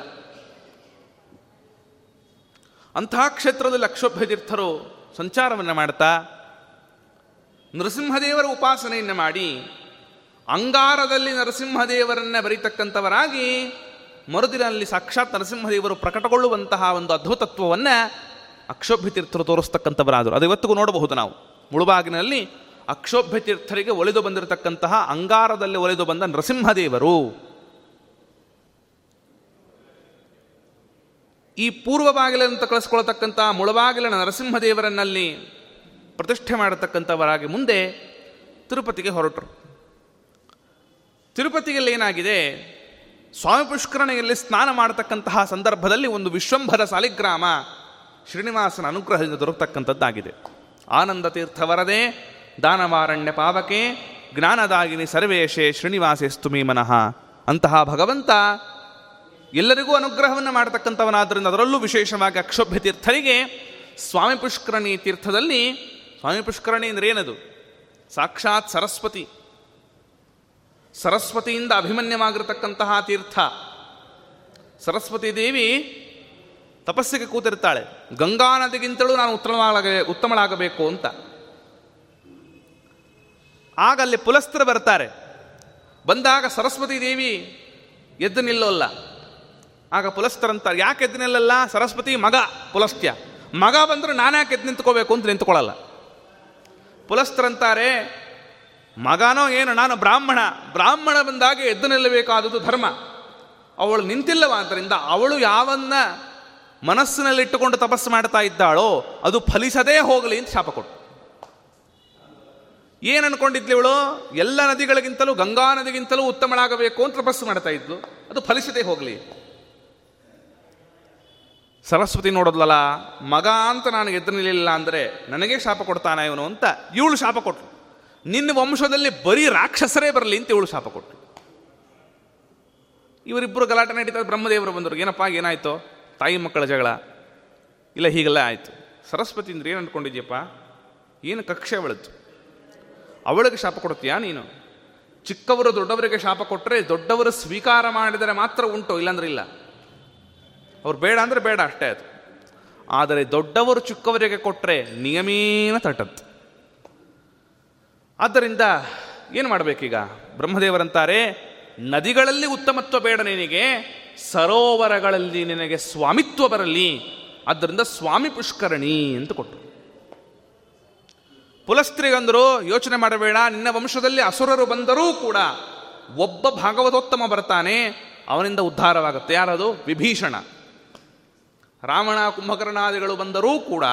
ಅಂತಹ ಕ್ಷೇತ್ರದಲ್ಲಿ ಅಕ್ಷೋಭ್ಯ ತೀರ್ಥರು ಸಂಚಾರವನ್ನು ಮಾಡ್ತಾ, ನರಸಿಂಹದೇವರ ಉಪಾಸನೆಯನ್ನು ಮಾಡಿ, ಅಂಗಾರದಲ್ಲಿ ನರಸಿಂಹದೇವರನ್ನು ಬರೀತಕ್ಕಂಥವರಾಗಿ ಮರುದಿನಲ್ಲಿ ಸಾಕ್ಷಾತ್ ನರಸಿಂಹದೇವರು ಪ್ರಕಟಗೊಳ್ಳುವಂತಹ ಒಂದು ಅದ್ಭುತತ್ವವನ್ನು ಅಕ್ಷೋಭ್ಯ ತೀರ್ಥರು ತೋರಿಸ್ತಕ್ಕಂಥವರಾದರು. ಅದು ಇವತ್ತಿಗೂ ನೋಡಬಹುದು ನಾವು. ಮುಳುಬಾಗಿನಲ್ಲಿ ಅಕ್ಷೋಭ್ಯ ತೀರ್ಥರಿಗೆ ಒಲಿದು ಬಂದಿರತಕ್ಕಂತಹ ಅಂಗಾರದಲ್ಲಿ ಒಲಿದು ಬಂದ ನರಸಿಂಹದೇವರು. ಈ ಪೂರ್ವ ಬಾಗಿಲಂತ ಕಳಿಸ್ಕೊಳ್ತಕ್ಕಂಥ ಮುಳಬಾಗಿಲಿನ ನರಸಿಂಹದೇವರನ್ನಲ್ಲಿ ಪ್ರತಿಷ್ಠೆ ಮಾಡತಕ್ಕಂಥವರಾಗಿ ಮುಂದೆ ತಿರುಪತಿಗೆ ಹೊರಟರು. ತಿರುಪತಿಯಲ್ಲಿ ಏನಾಗಿದೆ? ಸ್ವಾಮಿ ಪುಷ್ಕರಣೆಯಲ್ಲಿ ಸ್ನಾನ ಮಾಡತಕ್ಕಂತಹ ಸಂದರ್ಭದಲ್ಲಿ ಒಂದು ವಿಶ್ವಂಭರ ಸಾಲಿಗ್ರಾಮ ಶ್ರೀನಿವಾಸನ ಅನುಗ್ರಹದಿಂದ ದೊರಕತಕ್ಕಂಥದ್ದಾಗಿದೆ. ಆನಂದ ತೀರ್ಥ ವರದೆ ದಾನವಾರಣ್ಯ ಪಾವಕೆ, ಜ್ಞಾನದಾಗಿನಿ ಸರ್ವೇಶೇ ಶ್ರೀನಿವಾಸೇಸ್ತು ಮನಃ. ಅಂತಹ ಭಗವಂತ ಎಲ್ಲರಿಗೂ ಅನುಗ್ರಹವನ್ನು ಮಾಡತಕ್ಕಂಥವನಾದ್ದರಿಂದ ಅದರಲ್ಲೂ ವಿಶೇಷವಾಗಿ ಅಕ್ಷೋಭ್ಯ ತೀರ್ಥರಿಗೆ ಸ್ವಾಮಿ ಪುಷ್ಕರಣಿ ತೀರ್ಥದಲ್ಲಿ, ಸ್ವಾಮಿ ಪುಷ್ಕರಣಿ ಅಂದ್ರೇನದು ಸಾಕ್ಷಾತ್ ಸರಸ್ವತಿ. ಸರಸ್ವತಿಯಿಂದ ಅಭಿಮನ್ಯವಾಗಿರತಕ್ಕಂತಹ ತೀರ್ಥ. ಸರಸ್ವತಿ ದೇವಿ ತಪಸ್ಸಿಗೆ ಕೂತಿರ್ತಾಳೆ. ಗಂಗಾ ನದಿಗಿಂತಲೂ ನಾನು ಉತ್ತಮಳಾಗ ಉತ್ತಮಳಾಗಬೇಕು ಅಂತ. ಆಗ ಅಲ್ಲಿ ಪುಲಸ್ತ್ರ ಬರ್ತಾರೆ. ಬಂದಾಗ ಸರಸ್ವತಿ ದೇವಿ ಎದ್ದು ನಿಲ್ಲೋಲ್ಲ. ಆಗ ಪುಲಸ್ತರಂತಾರೆ ಯಾಕೆ ಎದ್ದು ನಿಲ್ಲಲ್ಲ? ಸರಸ್ವತಿ ಮಗ, ಪುಲಸ್ತ್ಯ. ಮಗ ಬಂದರೂ ನಾನು ಯಾಕೆ ಎದ್ದು ನಿಂತ್ಕೋಬೇಕು? ಅಂತ ನಿಂತ್ಕೊಳ್ಳಲ್ಲ. ಪುಲಸ್ತರಂತಾರೆ ಮಗನೋ ಏನು, ನಾನು ಬ್ರಾಹ್ಮಣ. ಬ್ರಾಹ್ಮಣ ಬಂದಾಗ ಎದ್ದು ನಿಲ್ಲಬೇಕಾದದ್ದು ಧರ್ಮ. ಅವಳು ನಿಂತಿಲ್ಲವಾದ್ದರಿಂದ ಅವಳು ಯಾವನ್ನ ಮನಸ್ಸಿನಲ್ಲಿಟ್ಟುಕೊಂಡು ತಪಸ್ಸು ಮಾಡ್ತಾ ಇದ್ದಾಳೋ, ಅದು ಫಲಿಸದೇ ಹೋಗಲಿ ಅಂತ ಶಾಪ ಕೊಟ್ಟು. ಏನು ಅನ್ಕೊಂಡಿದ್ಲಿ ಇವಳು? ಎಲ್ಲ ನದಿಗಳಿಗಿಂತಲೂ, ಗಂಗಾ ನದಿಗಿಂತಲೂ ಉತ್ತಮಳಾಗಬೇಕು ಅಂತ ತಪಸ್ಸು ಮಾಡ್ತಾ ಇದ್ಲು. ಅದು ಫಲಿಸದೇ ಹೋಗಲಿ. ಸರಸ್ವತಿ ನೋಡೋದ್ಲಲ್ಲ ಮಗ ಅಂತ ನಾನು ಎದ್ದು ನಿಲ್ಲಿಲ್ಲ ಅಂದರೆ ನನಗೆ ಶಾಪ ಕೊಡ್ತಾನ ಇವನು ಅಂತ ಇವಳು ಶಾಪ ಕೊಟ್ಲು. ನಿನ್ನ ವಂಶದಲ್ಲಿ ಬರೀ ರಾಕ್ಷಸರೇ ಬರಲಿ ಅಂತ ಇವಳು ಶಾಪ ಕೊಟ್ಟು ಇವರಿಬ್ಬರು ಗಲಾಟೆ ನಡೀತಾ ಬ್ರಹ್ಮದೇವರು ಬಂದರು. ಏನಪ್ಪ, ಏನಾಯ್ತು? ತಾಯಿ ಮಕ್ಕಳ ಜಗಳ. ಇಲ್ಲ, ಹೀಗೆಲ್ಲ ಆಯಿತು. ಸರಸ್ವತಿ ಅಂದ್ರೆ ಏನು ಅಂದ್ಕೊಂಡಿದ್ಯಪ್ಪ? ಏನು ಕಕ್ಷೆ ಅವಳದ್ದು? ಅವಳಿಗೆ ಶಾಪ ಕೊಡ್ತೀಯಾ ನೀನು? ಚಿಕ್ಕವರು ದೊಡ್ಡವರಿಗೆ ಶಾಪ ಕೊಟ್ಟರೆ ದೊಡ್ಡವರು ಸ್ವೀಕಾರ ಮಾಡಿದರೆ ಮಾತ್ರ ಉಂಟು, ಇಲ್ಲಾಂದ್ರೆ ಇಲ್ಲ. ಅವ್ರು ಬೇಡ ಅಂದರೆ ಬೇಡ, ಅಷ್ಟೇ ಅದು. ಆದರೆ ದೊಡ್ಡವರು ಚಿಕ್ಕವರಿಗೆ ಕೊಟ್ಟರೆ ನಿಯಮೇನ ತಟ್ಟದ್ದು ಆದ್ದರಿಂದ ಏನು ಮಾಡಬೇಕೀಗ? ಬ್ರಹ್ಮದೇವರಂತಾರೆ, ನದಿಗಳಲ್ಲಿ ಉತ್ತಮತ್ವ ಬೇಡ ನಿನಗೆ, ಸರೋವರಗಳಲ್ಲಿ ನಿನಗೆ ಸ್ವಾಮಿತ್ವ ಬರಲಿ, ಆದ್ದರಿಂದ ಸ್ವಾಮಿ ಪುಷ್ಕರಣಿ ಅಂತ ಕೊಟ್ಟರು ಪುಲಸ್ತ್ರಿಗಂದರು ಯೋಚನೆ ಮಾಡಬೇಡ, ನಿನ್ನ ವಂಶದಲ್ಲಿ ಅಸುರರು ಬಂದರೂ ಕೂಡ ಒಬ್ಬ ಭಾಗವತೋತ್ತಮ ಬರ್ತಾನೆ, ಅವನಿಂದ ಉದ್ಧಾರವಾಗುತ್ತೆ. ಯಾರದು? ವಿಭೀಷಣ. ರಾವಣ ಕುಂಭಕರ್ಣಾದಿಗಳು ಬಂದರೂ ಕೂಡ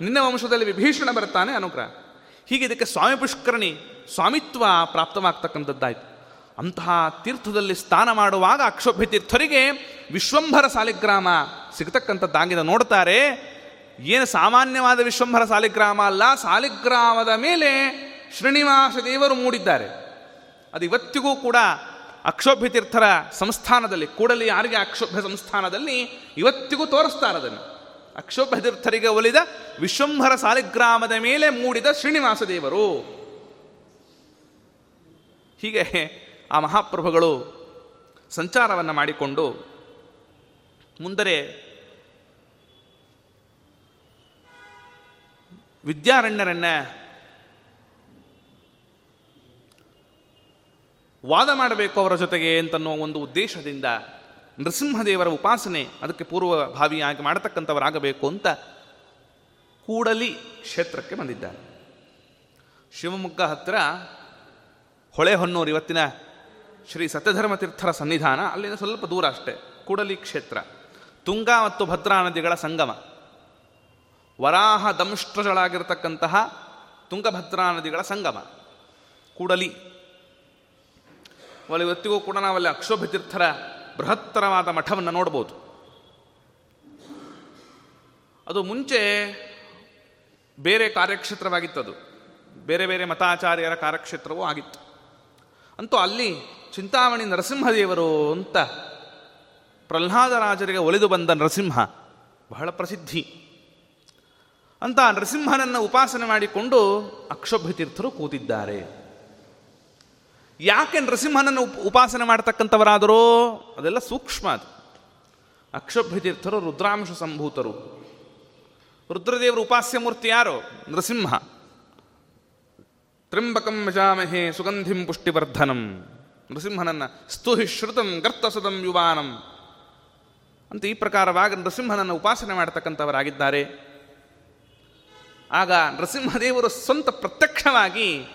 ನಿನ್ನ ವಂಶದಲ್ಲಿ ವಿಭೀಷಣ ಬರ್ತಾನೆ ಅನುಗ್ರಹ. ಹೀಗೆ ಇದಕ್ಕೆ ಸ್ವಾಮಿ ಪುಷ್ಕರಣಿ ಸ್ವಾಮಿತ್ವ ಪ್ರಾಪ್ತವಾಗ್ತಕ್ಕಂಥದ್ದಾಯಿತು. ಅಂತಹ ತೀರ್ಥದಲ್ಲಿ ಸ್ನಾನ ಮಾಡುವಾಗ ಅಕ್ಷೋಭ್ಯ ತೀರ್ಥರಿಗೆ ವಿಶ್ವಂಭರ ಸಾಲಿಗ್ರಾಮ ಸಿಗತಕ್ಕಂಥದ್ದಾಗಿದೆ. ನೋಡ್ತಾರೆ, ಏನು ಸಾಮಾನ್ಯವಾದ ವಿಶ್ವಂಭರ ಸಾಲಿಗ್ರಾಮ ಅಲ್ಲ, ಸಾಲಿಗ್ರಾಮದ ಮೇಲೆ ಶ್ರೀನಿವಾಸ ದೇವರು ಮೂಡಿದ್ದಾರೆ. ಅದು ಇವತ್ತಿಗೂ ಕೂಡ ಅಕ್ಷೋಭ್ಯ ತೀರ್ಥರ ಸಂಸ್ಥಾನದಲ್ಲಿ, ಕೂಡಲಿ ಯಾರಿಗೆ ಅಕ್ಷೋಭ್ಯ ಸಂಸ್ಥಾನದಲ್ಲಿ ಇವತ್ತಿಗೂ ತೋರಿಸ್ತಾರೆ ಅದನ್ನು. ಅಕ್ಷೋಭ್ಯ ತೀರ್ಥರಿಗೆ ಒಲಿದ ವಿಶ್ವಂಭರ ಸಾಲಿಗ್ರಾಮದ ಮೇಲೆ ಮೂಡಿದ ಶ್ರೀನಿವಾಸ ದೇವರು ಹೀಗೆ ಆ ಮಹಾಪ್ರಭುಗಳು ಸಂಚಾರವನ್ನು ಮಾಡಿಕೊಂಡು ಮುಂದರೆ ವಿದ್ಯಾರಣ್ಯರನ್ನ ವಾದ ಮಾಡಬೇಕು ಅವರ ಜೊತೆಗೆ ಅಂತನ್ನುವ ಒಂದು ಉದ್ದೇಶದಿಂದ ನರಸಿಂಹದೇವರ ಉಪಾಸನೆ ಅದಕ್ಕೆ ಪೂರ್ವಭಾವಿಯಾಗಿ ಮಾಡತಕ್ಕಂಥವರಾಗಬೇಕು ಅಂತ ಕೂಡಲಿ ಕ್ಷೇತ್ರಕ್ಕೆ ಬಂದಿದ್ದಾರೆ. ಶಿವಮೊಗ್ಗ ಹತ್ತಿರ ಹೊಳೆಹೊನ್ನೂರು ಇವತ್ತಿನ ಶ್ರೀ ಸತ್ಯಧರ್ಮ ತೀರ್ಥರ ಸನ್ನಿಧಾನ, ಅಲ್ಲಿಂದ ಸ್ವಲ್ಪ ದೂರ ಅಷ್ಟೇ, ಕೂಡಲಿ ಕ್ಷೇತ್ರ. ತುಂಗಾ ಮತ್ತು ಭದ್ರಾ ನದಿಗಳ ಸಂಗಮ. ವರಾಹ ದಂಷ್ಟ್ರಗಳಾಗಿರ್ತಕ್ಕಂತಹ ತುಂಗಭದ್ರಾ ನದಿಗಳ ಸಂಗಮ. ಕೂಡಲಿ ಇವತ್ತಿಗೂ ಕೂಡ ನಾವಲ್ಲಿ ಅಕ್ಷೋಭ ತೀರ್ಥರ ಬೃಹತ್ತರವಾದ ಮಠವನ್ನು ನೋಡ್ಬೋದು. ಅದು ಮುಂಚೆ ಬೇರೆ ಕಾರ್ಯಕ್ಷೇತ್ರವಾಗಿತ್ತದು. ಬೇರೆ ಬೇರೆ ಮತಾಚಾರ್ಯರ ಕಾರ್ಯಕ್ಷೇತ್ರವೂ ಆಗಿತ್ತು. ಅಂತೂ ಅಲ್ಲಿ ಚಿಂತಾಮಣಿ ನರಸಿಂಹದೇವರು ಅಂತ ಪ್ರಹ್ಲಾದರಾಜರಿಗೆ ಒಲಿದು ಬಂದ ನರಸಿಂಹ ಬಹಳ ಪ್ರಸಿದ್ಧಿ. ಅಂತ ನರಸಿಂಹನನ್ನು ಉಪಾಸನೆ ಮಾಡಿಕೊಂಡು ಅಕ್ಷೋಭ್ಯ ತೀರ್ಥರು ಕೂತಿದ್ದಾರೆ. ಯಾಕೆ ನೃಸಿಂಹನನ್ನು ಉಪ- ಉಪಾಸನೆ ಮಾಡ್ತಕ್ಕಂಥವರಾದರೋ? ಅದೆಲ್ಲ ಸೂಕ್ಷ್ಮ ಅದು. ಅಕ್ಷಭ್ಯತೀರ್ಥರು, ರುದ್ರಾಂಶ ಸಂಭೂತರು. ರುದ್ರದೇವರ ಉಪಾಸ್ಯ ಮೂರ್ತಿ ಯಾರು? ನೃಸಿಂಹ ತ್ರಿಂಬಕಂ ಯಜಾಮಹೇ ಸುಗಂಧಿಂ ಪುಷ್ಟಿವರ್ಧನಂ. ನರಸಿಂಹನನ್ನ ಸ್ತುಹಿ ಶ್ರುತಂ ಗರ್ತಸದಂ ಯುವಾನಂ. ಅಂತ ಈ ಪ್ರಕಾರವಾಗಿ ನೃಸಿಂಹನನ್ನು ಉಪಾಸನೆ ಮಾಡತಕ್ಕಂಥವರಾಗಿದ್ದಾರೆ. ಆಗ ನೃಸಿಂಹದೇವರು ಸ್ವಂತ ಪ್ರತ್ಯಕ್ಷವಾಗಿ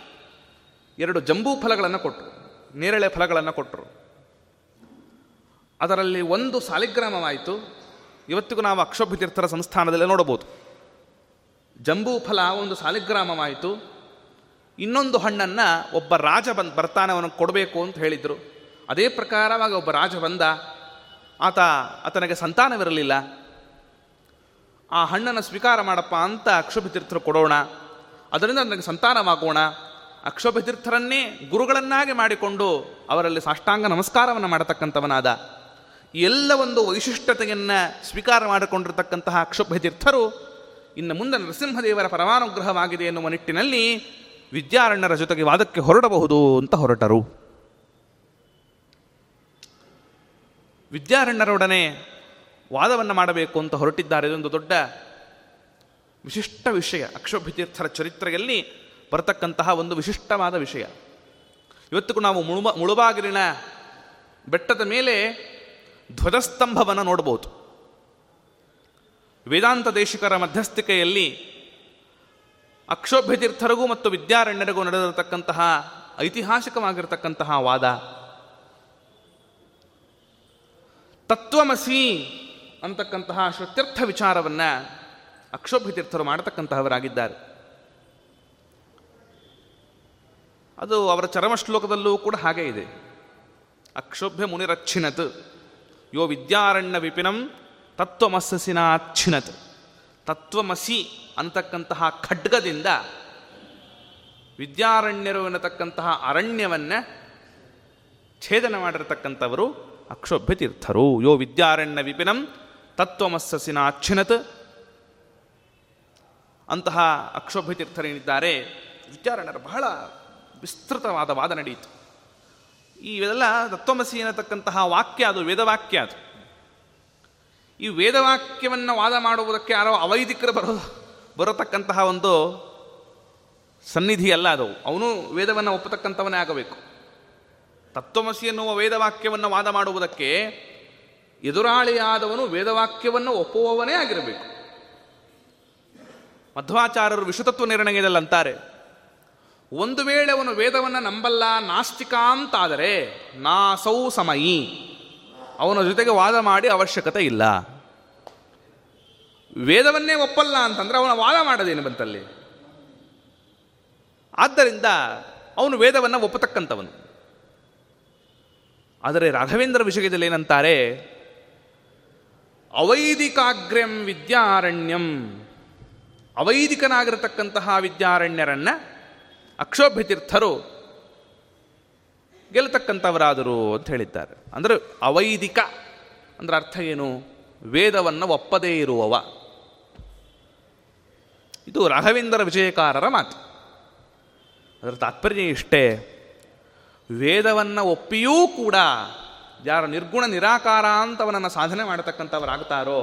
ಎರಡು ಜಂಬೂ ಫಲಗಳನ್ನು ಕೊಟ್ಟರು. ನೇರಳೆ ಫಲಗಳನ್ನು ಕೊಟ್ಟರು. ಅದರಲ್ಲಿ ಒಂದು ಸಾಲಿಗ್ರಾಮವಾಯಿತು. ಇವತ್ತಿಗೂ ನಾವು ಅಕ್ಷೋಭ್ಯ ತೀರ್ಥರ ಸಂಸ್ಥಾನದಲ್ಲಿ ನೋಡಬಹುದು. ಜಂಬೂ ಫಲ ಒಂದು ಸಾಲಿಗ್ರಾಮವಾಯಿತು. ಇನ್ನೊಂದು ಹಣ್ಣನ್ನು ಒಬ್ಬ ರಾಜ ಬಂದು, ಬರ್ತಾನೆ ಅವನಿಗೆ ಕೊಡಬೇಕು ಅಂತ ಹೇಳಿದರು. ಅದೇ ಪ್ರಕಾರವಾಗಿ ಒಬ್ಬ ರಾಜ ಬಂದ. ಆತ, ಆತನಿಗೆ ಸಂತಾನವಿರಲಿಲ್ಲ. ಆ ಹಣ್ಣನ್ನು ಸ್ವೀಕಾರ ಮಾಡಪ್ಪ ಅಂತ ಅಕ್ಷೋಭ್ಯತೀರ್ಥರು ಕೊಡೋಣ. ಅದರಿಂದ ನನಗೆ ಸಂತಾನವಾಗೋಣ. ಅಕ್ಷೋಭ್ಯತೀರ್ಥರನ್ನೇ ಗುರುಗಳನ್ನಾಗಿ ಮಾಡಿಕೊಂಡು ಅವರಲ್ಲಿ ಸಾಷ್ಟಾಂಗ ನಮಸ್ಕಾರವನ್ನು ಮಾಡತಕ್ಕಂಥವನಾದ ಎಲ್ಲ ಒಂದು ವೈಶಿಷ್ಟ್ಯತೆಯನ್ನು ಸ್ವೀಕಾರ ಮಾಡಿಕೊಂಡಿರತಕ್ಕಂತಹ ಅಕ್ಷೋಭತೀರ್ಥರು ಇನ್ನು ಮುಂದೆ ನರಸಿಂಹದೇವರ ಪರಮಾನುಗ್ರಹವಾಗಿದೆ ಎನ್ನುವ ನಿಟ್ಟಿನಲ್ಲಿ ವಿದ್ಯಾರಣ್ಯರ ಜೊತೆಗೆ ವಾದಕ್ಕೆ ಹೊರಡಬಹುದು ಅಂತ ಹೊರಟರು. ವಿದ್ಯಾರಣ್ಯರೊಡನೆ ವಾದವನ್ನು ಮಾಡಬೇಕು ಅಂತ ಹೊರಟಿದ್ದಾರೆ ಇದೊಂದು ದೊಡ್ಡ ವಿಶಿಷ್ಟ ವಿಷಯ. ಅಕ್ಷೋಭ್ಯತೀರ್ಥರ ಚರಿತ್ರೆಯಲ್ಲಿ ಬರತಕ್ಕಂತಹ ಒಂದು ವಿಶಿಷ್ಟವಾದ ವಿಷಯ. ಇವತ್ತಿಗೂ ನಾವು ಮುಳುಬ ಮುಳುಬಾಗಿಲಿನ ಬೆಟ್ಟದ ಮೇಲೆ ಧ್ವಜಸ್ತಂಭವನ್ನು ನೋಡಬಹುದು ವೇದಾಂತ ದೇಶಿಕರ ಮಧ್ಯಸ್ಥಿಕೆಯಲ್ಲಿ ಅಕ್ಷೋಭ್ಯತೀರ್ಥರಿಗೂ ಮತ್ತು ವಿದ್ಯಾರಣ್ಯರಿಗೂ ನಡೆದಿರತಕ್ಕಂತಹ ಐತಿಹಾಸಿಕವಾಗಿರತಕ್ಕಂತಹ ವಾದ. ತತ್ವಮಸಿ ಅಂತಕ್ಕಂತಹ ಶ್ರುತ್ಯರ್ಥ ವಿಚಾರವನ್ನು ಅಕ್ಷೋಭ್ಯತೀರ್ಥರು ಮಾಡತಕ್ಕಂತಹವರಾಗಿದ್ದಾರೆ. ಅದು ಅವರ ಚರಮ ಶ್ಲೋಕದಲ್ಲೂ ಕೂಡ ಹಾಗೆ ಇದೆ. ಅಕ್ಷೋಭ್ಯ ಮುನಿರಚ್ಛಿನತ್, ಯೋ ವಿದ್ಯಾರಣ್ಯ ವಿಪಿನಂ ತತ್ವಮಸ್ಸಿನಾಚ್ಛಿನತ್ ತತ್ವಮಸಿ ಅಂತಕ್ಕಂತಹ ಖಡ್ಗದಿಂದ ವಿದ್ಯಾರಣ್ಯರು ಎನ್ನತಕ್ಕಂತಹ ಅರಣ್ಯವನ್ನ ಛೇದನ ಮಾಡಿರತಕ್ಕಂಥವರು ಅಕ್ಷೋಭ್ಯ ತೀರ್ಥರು. ಯೋ ವಿದ್ಯಾರಣ್ಯ ವಿಪಿನಂ ತತ್ವಮಸ್ಸಿನ ಅಚ್ಛಿನತ್ ಅಂತಹ ಅಕ್ಷೋಭ್ಯ ತೀರ್ಥರೇನಿದ್ದಾರೆ ವಿದ್ಯಾರಣ್ಯರು ಬಹಳ ವಿಸ್ತೃತವಾದ ವಾದ ನಡೆಯಿತು. ಇವೆಲ್ಲ ತತ್ವಮಸಿ ಅನ್ನತಕ್ಕಂತಹ ವಾಕ್ಯ ಅದು, ವೇದವಾಕ್ಯ ಅದು. ಈ ವೇದವಾಕ್ಯವನ್ನು ವಾದ ಮಾಡುವುದಕ್ಕೆ ಯಾರೋ ಅವೈದಿಕರು ಬರೋ, ಬರತಕ್ಕಂತಹ ಒಂದು ಸನ್ನಿಧಿಯಲ್ಲ ಅದು. ಅವನು ವೇದವನ್ನು ಒಪ್ಪತಕ್ಕಂಥವನೇ ಆಗಬೇಕು. ತತ್ವಮಸಿ ಎನ್ನುವ ವೇದವಾಕ್ಯವನ್ನು ವಾದ ಮಾಡುವುದಕ್ಕೆ ಎದುರಾಳಿಯಾದವನು ವೇದವಾಕ್ಯವನ್ನು ಒಪ್ಪುವವನೇ ಆಗಿರಬೇಕು. ಮಧ್ವಾಚಾರ್ಯರು ವಿಶ್ವತತ್ವ ನಿರ್ಣಯದಲ್ಲಿ ಅಂತಾರೆ ಒಂದು ವೇಳೆ ಅವನು ವೇದವನ್ನು ನಂಬಲ್ಲ, ನಾಸ್ತಿಕ ಅಂತಾದರೆ ನಾಸೌ ಸಮಯಿ. ಅವನ ಜೊತೆಗೆ ವಾದ ಮಾಡಿ ಅವಶ್ಯಕತೆ ಇಲ್ಲ. ವೇದವನ್ನೇ ಒಪ್ಪಲ್ಲ ಅಂತಂದ್ರೆ ಅವನ ವಾದ ಮಾಡೋದೇನು ಬಂತಲ್ಲಿ? ಆದ್ದರಿಂದ ಅವನು ವೇದವನ್ನು ಒಪ್ಪತಕ್ಕಂಥವನು. ಆದರೆ ರಾಘವೇಂದ್ರ ವಿಷಯದಲ್ಲಿ ಏನಂತಾರೆ ಅವೈದಿಕಾಗ್ರ್ಯಂ ವಿದ್ಯಾರಣ್ಯಂ. ಅವೈದಿಕನಾಗಿರತಕ್ಕಂತಹ ವಿದ್ಯಾರಣ್ಯರನ್ನ ಅಕ್ಷೋಭ್ಯ ಗೆಲ್ತಕ್ಕಂಥವರಾದರು ಗೆಲ್ಲತಕ್ಕಂಥವರಾದರು ಅಂತ ಹೇಳಿದ್ದಾರೆ. ಅಂದರೆ ಅವೈದಿಕ, ಅಂದ್ರೆ ಅರ್ಥ ಏನು? ವೇದವನ್ನು ಒಪ್ಪದೇ ಇರುವವ. ಇದು ರಾಘವೇಂದ್ರ ವಿಜಯಕಾರರ ಮಾತು. ಅದರ ತಾತ್ಪರ್ಯ ಇಷ್ಟೇ. ವೇದವನ್ನು ಒಪ್ಪಿಯೂ ಕೂಡ ಯಾರು ನಿರ್ಗುಣ ನಿರಾಕಾರ ಅಂತವನನ್ನು ಸಾಧನೆ ಮಾಡತಕ್ಕಂಥವರಾಗ್ತಾರೋ,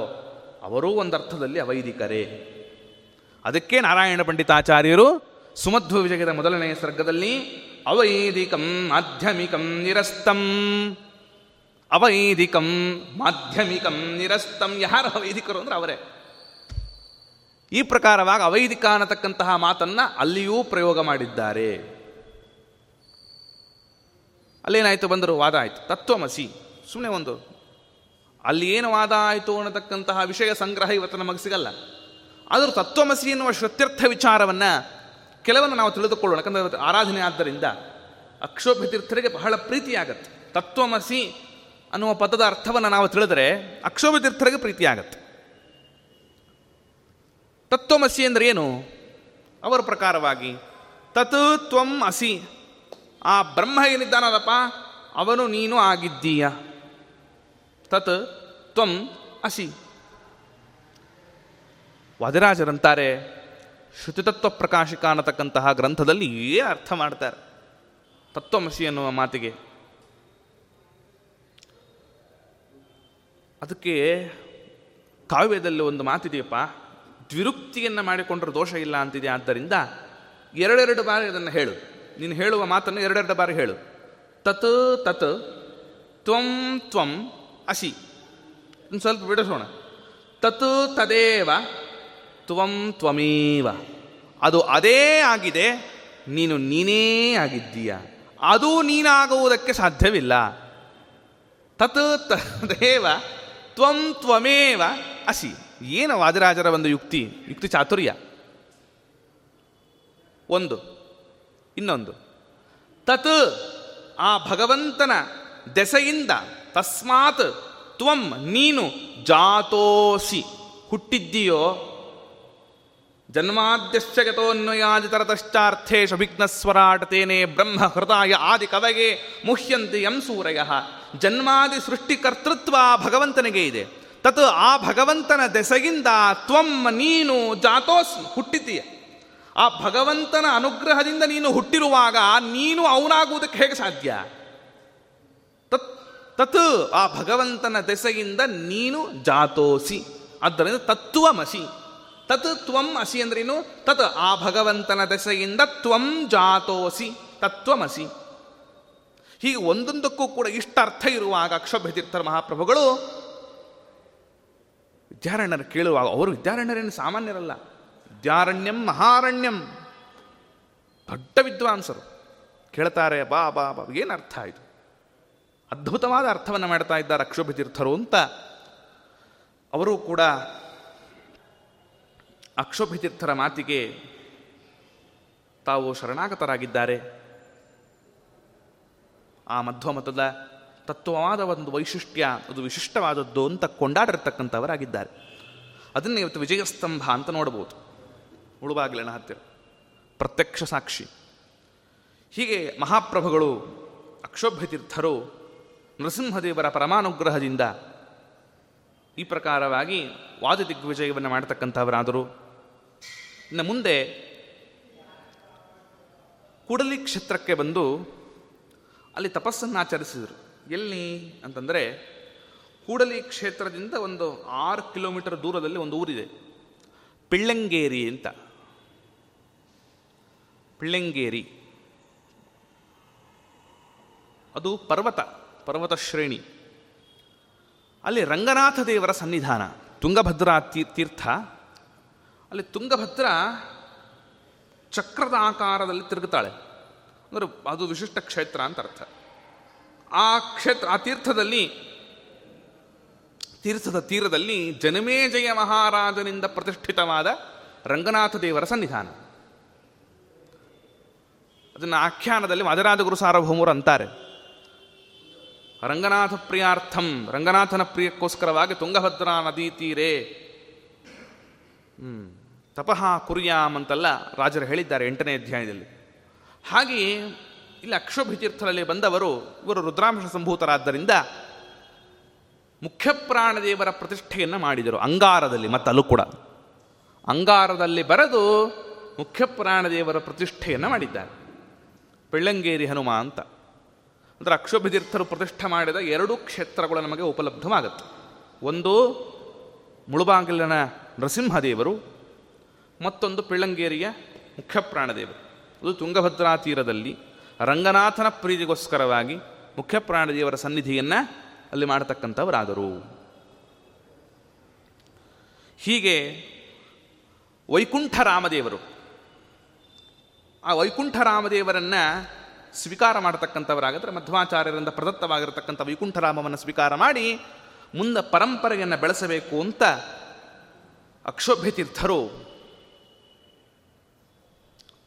ಅವರೂ ಒಂದರ್ಥದಲ್ಲಿ ಅವೈದಿಕರೇ. ಅದಕ್ಕೆ ನಾರಾಯಣ ಪಂಡಿತಾಚಾರ್ಯರು ಸುಮಧ್ವ ವಿಜಯದ ಮೊದಲನೆಯ ಸರ್ಗದಲ್ಲಿ ಅವೈದಿಕಂ ಮಾಧ್ಯಮಿಕಂ ನಿರಸ್ತಂ. ಅವೈದಿಕಂ ಮಾಧ್ಯಮಿಕಂ ನಿರಸ್ತಂ. ಯಾರು ಅವೈದಿಕರು ಅಂದ್ರೆ ಅವರೇ. ಈ ಪ್ರಕಾರವಾಗಿ ಅವೈದಿಕ ಅನ್ನತಕ್ಕಂತಹ ಮಾತನ್ನ ಅಲ್ಲಿಯೂ ಪ್ರಯೋಗ ಮಾಡಿದ್ದಾರೆ. ಅಲ್ಲೇನಾಯಿತು ಬಂದರು ವಾದ ಆಯಿತು. ತತ್ವಮಸಿ. ಸುಮ್ಮನೆ ಒಂದು. ಅಲ್ಲಿ ಏನು ವಾದ ಆಯಿತು ಅನ್ನತಕ್ಕಂತಹ ವಿಷಯ ಸಂಗ್ರಹ ಇವತ್ತು ನಮಗೆ ಸಿಗಲ್ಲ. ಆದರೂ ತತ್ವಮಸಿ ಎನ್ನುವ ಶ್ರುತ್ಯರ್ಥ ವಿಚಾರವನ್ನು ಕೆಲವನ್ನು ನಾವು ತಿಳಿದುಕೊಳ್ಳೋಣ. ಯಾಕಂದರೆ ಆರಾಧನೆ ಆದ್ದರಿಂದ ಅಕ್ಷೋಭ್ಯತೀರ್ಥರಿಗೆ ಬಹಳ ಪ್ರೀತಿಯಾಗತ್ತೆ. ತತ್ವಮಸಿ ಅನ್ನುವ ಪದದ ಅರ್ಥವನ್ನು ನಾವು ತಿಳಿದರೆ ಅಕ್ಷೋಭ್ಯತೀರ್ಥರಿಗೆ ಪ್ರೀತಿಯಾಗತ್ತೆ. ತತ್ವಮಸಿ ಅಂದರೆ ಏನು? ಅವರ ಪ್ರಕಾರವಾಗಿ ತತ್ ತ್ವಂ ಅಸಿ. ಆ ಬ್ರಹ್ಮ ಏನಿದ್ದಾನಲ್ಲಪ್ಪ ಅವನು ನೀನು ಆಗಿದ್ದೀಯ. ತತ್ ತ್ವಂ ಅಸಿ. ವಾದಿರಾಜರಂತಾರೆ ಶ್ರುತಿತತ್ವ ಪ್ರಕಾಶಿಕ ಅನ್ನತಕ್ಕಂತಹ ಗ್ರಂಥದಲ್ಲಿ ಏನು ಅರ್ಥ ಮಾಡ್ತಾರೆ. ತತ್ವಮಸಿ ಎನ್ನುವ ಮಾತಿಗೆ. ಅದಕ್ಕೆ ಕಾವ್ಯದಲ್ಲಿ ಒಂದು ಮಾತಿದೆಯಪ್ಪ, ದ್ವಿರುಕ್ತಿಯನ್ನು ಮಾಡಿಕೊಂಡ್ರೆ ದೋಷ ಇಲ್ಲ ಅಂತಿದೆ, ಆದ್ದರಿಂದ ಎರಡೆರಡು ಬಾರಿ ಅದನ್ನು ಹೇಳು. ನೀನು ಹೇಳುವ ಮಾತನ್ನು ಎರಡೆರಡು ಬಾರಿ ಹೇಳು. ತತ್ ತತ್, ತ್ವಂ ತ್ವಂ, ಅಸಿ. ಸ್ವಲ್ಪ ಬಿಡಿಸೋಣ. ತತ್, ತದೇವ ತ್ವಂ ತ್ವಮೇವ. ಅದು ಅದೇ ಆಗಿದೆ, ನೀನು ನೀನೇ ಆಗಿದ್ದೀಯ. ಅದು ನೀನಾಗುವುದಕ್ಕೆ ಸಾಧ್ಯವಿಲ್ಲ. ತತ್ ತದೇವ ತ್ವಂ ತ್ವಮೇವ ಅಸಿ. ಏನು ವಾದಿರಾಜರ ಒಂದು ಯುಕ್ತಿ ಯುಕ್ತಿ ಚಾತುರ್ಯ? ಒಂದು. ಇನ್ನೊಂದು. ತತ್ ಆ ಭಗವಂತನ ದೆಸೆಯಿಂದ ತಸ್ಮಾತ್ ತ್ವಂ ನೀನು ಜಾತೋಸಿ. ಹುಟ್ಟಿದ್ದೀಯೋ? ಜನ್ಮಾದ್ಯಶ್ಚ ಗತೋನ್ವಯಾದಿತರತಶ್ಚಾರ್ಥೇಶು ವಿಘ್ನಸ್ವರಾಟತೇನೆ ಬ್ರಹ್ಮ ಹೃದಯ ಆದಿ ಕವಗೆ ಮುಹ್ಯಂತಿ ಎಂ ಸೂರಯ. ಜನ್ಮಾದಿ ಸೃಷ್ಟಿಕರ್ತೃತ್ವ ಭಗವಂತನಿಗೆ ಇದೆ. ತತ್ ಆ ಭಗವಂತನ ದೆಸೆಯಿಂದ ತ್ವಂ ನೀನು ಜಾತೋಸ್ ಹುಟ್ಟಿತೀಯ. ಆ ಭಗವಂತನ ಅನುಗ್ರಹದಿಂದ ನೀನು ಹುಟ್ಟಿರುವಾಗ ನೀನು ಅವನಾಗುವುದಕ್ಕೆ ಹೇಗೆ ಸಾಧ್ಯ? ತತ್ ತತ್ ಆ ಭಗವಂತನ ದೆಸೆಯಿಂದ ನೀನು ಜಾತೋಸಿ. ಆದ್ದರಿಂದ ತತ್ವಮಸಿ. ತತ್ ತ್ವಂ ಅಸಿ ಅಂದ್ರೇನು? ತತ್ ಆ ಭಗವಂತನ ದೆಸೆಯಿಂದ ತ್ವಂ ಜಾತೋಸಿ, ತತ್ವಮಸಿ. ಹೀಗೆ ಒಂದೊಂದಕ್ಕೂ ಕೂಡ ಇಷ್ಟ ಅರ್ಥ ಇರುವಾಗ ಅಕ್ಷಭ್ಯತೀರ್ಥರ ಮಹಾಪ್ರಭುಗಳು ವಿದ್ಯಾರಣ್ಯರು ಕೇಳುವಾಗ, ಅವರು ವಿದ್ಯಾರಣ್ಯರೇನು ಸಾಮಾನ್ಯರಲ್ಲ. ವಿದ್ಯಾರಣ್ಯಂ ಮಹಾರಣ್ಯಂ. ದೊಡ್ಡ ವಿದ್ವಾಂಸರು. ಕೇಳ್ತಾರೆ, ಬಾ ಬಾ ಬಾ ಏನು ಅರ್ಥ ಆಯಿತು ಅದ್ಭುತವಾದ ಅರ್ಥವನ್ನು ಮಾಡ್ತಾ ಇದ್ದಾರೆ ಅಕ್ಷೋಭ್ಯತೀರ್ಥರು ಅಂತ. ಅವರು ಕೂಡ ಅಕ್ಷೋಭ್ಯತೀರ್ಥರ ಮಾತಿಗೆ ತಾವು ಶರಣಾಗತರಾಗಿದ್ದಾರೆ. ಆ ಮಧ್ವಮತದ ತತ್ವವಾದ ಒಂದು ವೈಶಿಷ್ಟ್ಯ ಅದು ವಿಶಿಷ್ಟವಾದದ್ದು ಅಂತ ಕೊಂಡಾಡಿರ್ತಕ್ಕಂಥವರಾಗಿದ್ದಾರೆ. ಅದನ್ನು ಇವತ್ತು ವಿಜಯಸ್ತಂಭ ಅಂತ ನೋಡ್ಬೋದು ಉಳುವಾಗಲಿನ ಹತ್ತಿರ. ಪ್ರತ್ಯಕ್ಷ ಸಾಕ್ಷಿ. ಹೀಗೆ ಮಹಾಪ್ರಭುಗಳು ಅಕ್ಷೋಭ್ಯತೀರ್ಥರು ನರಸಿಂಹದೇವರ ಪರಮಾನುಗ್ರಹದಿಂದ ಈ ಪ್ರಕಾರವಾಗಿ ವಾದ ದಿಗ್ವಿಜಯವನ್ನು ಮಾಡತಕ್ಕಂಥವರಾದರು. ಇನ್ನು ಮುಂದೆ ಕೂಡಲಿ ಕ್ಷೇತ್ರಕ್ಕೆ ಬಂದು ಅಲ್ಲಿ ತಪಸ್ಸನ್ನು ಆಚರಿಸಿದರು. ಎಲ್ಲಿ ಅಂತಂದರೆ ಕೂಡಲಿ ಕ್ಷೇತ್ರದಿಂದ ಒಂದು ಆರು ಕಿಲೋಮೀಟರ್ ದೂರದಲ್ಲಿ ಒಂದು ಊರಿದೆ. ಪಿಳ್ಳಂಗೇರಿ ಅಂತ. ಪಿಳ್ಳಂಗೇರಿ. ಅದು ಪರ್ವತ ಪರ್ವತ ಶ್ರೇಣಿ. ಅಲ್ಲಿ ರಂಗನಾಥ ದೇವರ ಸನ್ನಿಧಾನ, ತುಂಗಭದ್ರಾ ತೀರ್ಥ. ಅಲ್ಲಿ ತುಂಗಭದ್ರ ಚಕ್ರದ ಆಕಾರದಲ್ಲಿ ತಿರುಗುತ್ತಾಳೆ. ಅಂದರೆ ಅದು ವಿಶಿಷ್ಟ ಕ್ಷೇತ್ರ ಅಂತ ಅರ್ಥ. ಆ ಕ್ಷೇತ್ರ ಆ ತೀರ್ಥದಲ್ಲಿ ತೀರ್ಥದ ತೀರದಲ್ಲಿ ಜನಮೇಜಯ ಮಹಾರಾಜನಿಂದ ಪ್ರತಿಷ್ಠಿತವಾದ ರಂಗನಾಥ ದೇವರ ಸನ್ನಿಧಾನ. ಅದನ್ನು ಆಖ್ಯಾನದಲ್ಲಿ ಮದರಾಜ ಗುರು ಸಾರ್ವಭೌಮರು ಅಂತಾರೆ. ರಂಗನಾಥ ಪ್ರಿಯಾರ್ಥಂ ರಂಗನಾಥನ ಪ್ರಿಯಕ್ಕೋಸ್ಕರವಾಗಿ ತುಂಗಭದ್ರಾ ನದಿ ತೀರೆ. ಹ್ಮ್, ತಪಃ ಕುರ್ಯಾಮ್ ಅಂತೆಲ್ಲ ರಾಜರು ಹೇಳಿದ್ದಾರೆ ಎಂಟನೇ ಅಧ್ಯಾಯದಲ್ಲಿ. ಹಾಗೆಯೇ ಇಲ್ಲಿ ಅಕ್ಷೋಭಿತೀರ್ಥರಲ್ಲಿ ಬಂದವರು, ಇವರು ರುದ್ರಾಂಶ ಸಂಭೂತರಾದ್ದರಿಂದ ಮುಖ್ಯ ಪ್ರಾಣದೇವರ ಪ್ರತಿಷ್ಠೆಯನ್ನು ಮಾಡಿದರು, ಅಂಗಾರದಲ್ಲಿ, ಮತ್ತಲ್ಲೂ ಕೂಡ. ಅಂಗಾರದಲ್ಲಿ ಬರೆದು ಮುಖ್ಯ ಪ್ರಾಣದೇವರ ಪ್ರತಿಷ್ಠೆಯನ್ನು ಮಾಡಿದ್ದಾರೆ. ಬೆಳ್ಳಂಗೇರಿ ಹನುಮ ಅಂತ. ಅಂದರೆ ಅಕ್ಷೋಭಿತೀರ್ಥರು ಪ್ರತಿಷ್ಠೆ ಮಾಡಿದ ಎರಡು ಕ್ಷೇತ್ರಗಳು ನಮಗೆ ಉಪಲಬ್ಧವಾಗುತ್ತೆ. ಒಂದು ಮುಳುಬಾಗಿಲಿನ ನರಸಿಂಹದೇವರು ಮತ್ತೊಂದು ಪಿಳ್ಳಂಗೇರಿಯ ಮುಖ್ಯ ಪ್ರಾಣದೇವರು. ಅದು ತುಂಗಭದ್ರಾ ತೀರದಲ್ಲಿ ರಂಗನಾಥನ ಪ್ರೀತಿಗೋಸ್ಕರವಾಗಿ ಮುಖ್ಯ ಪ್ರಾಣದೇವರ ಸನ್ನಿಧಿಯನ್ನು ಅಲ್ಲಿ ಮಾಡತಕ್ಕಂಥವರಾದರು. ಹೀಗೆ ವೈಕುಂಠ ರಾಮದೇವರು, ಆ ವೈಕುಂಠ ರಾಮದೇವರನ್ನು ಸ್ವೀಕಾರ ಮಾಡತಕ್ಕಂಥವರಾಗಿದ್ರೆ ಮಧ್ವಾಚಾರ್ಯರಿಂದ ಪ್ರದತ್ತವಾಗಿರತಕ್ಕಂಥ ವೈಕುಂಠರಾಮವನ್ನು ಸ್ವೀಕಾರ ಮಾಡಿ ಮುಂದೆ ಪರಂಪರೆಯನ್ನು ಬೆಳೆಸಬೇಕು ಅಂತ ಅಕ್ಷೋಭ್ಯ ತೀರ್ಥರು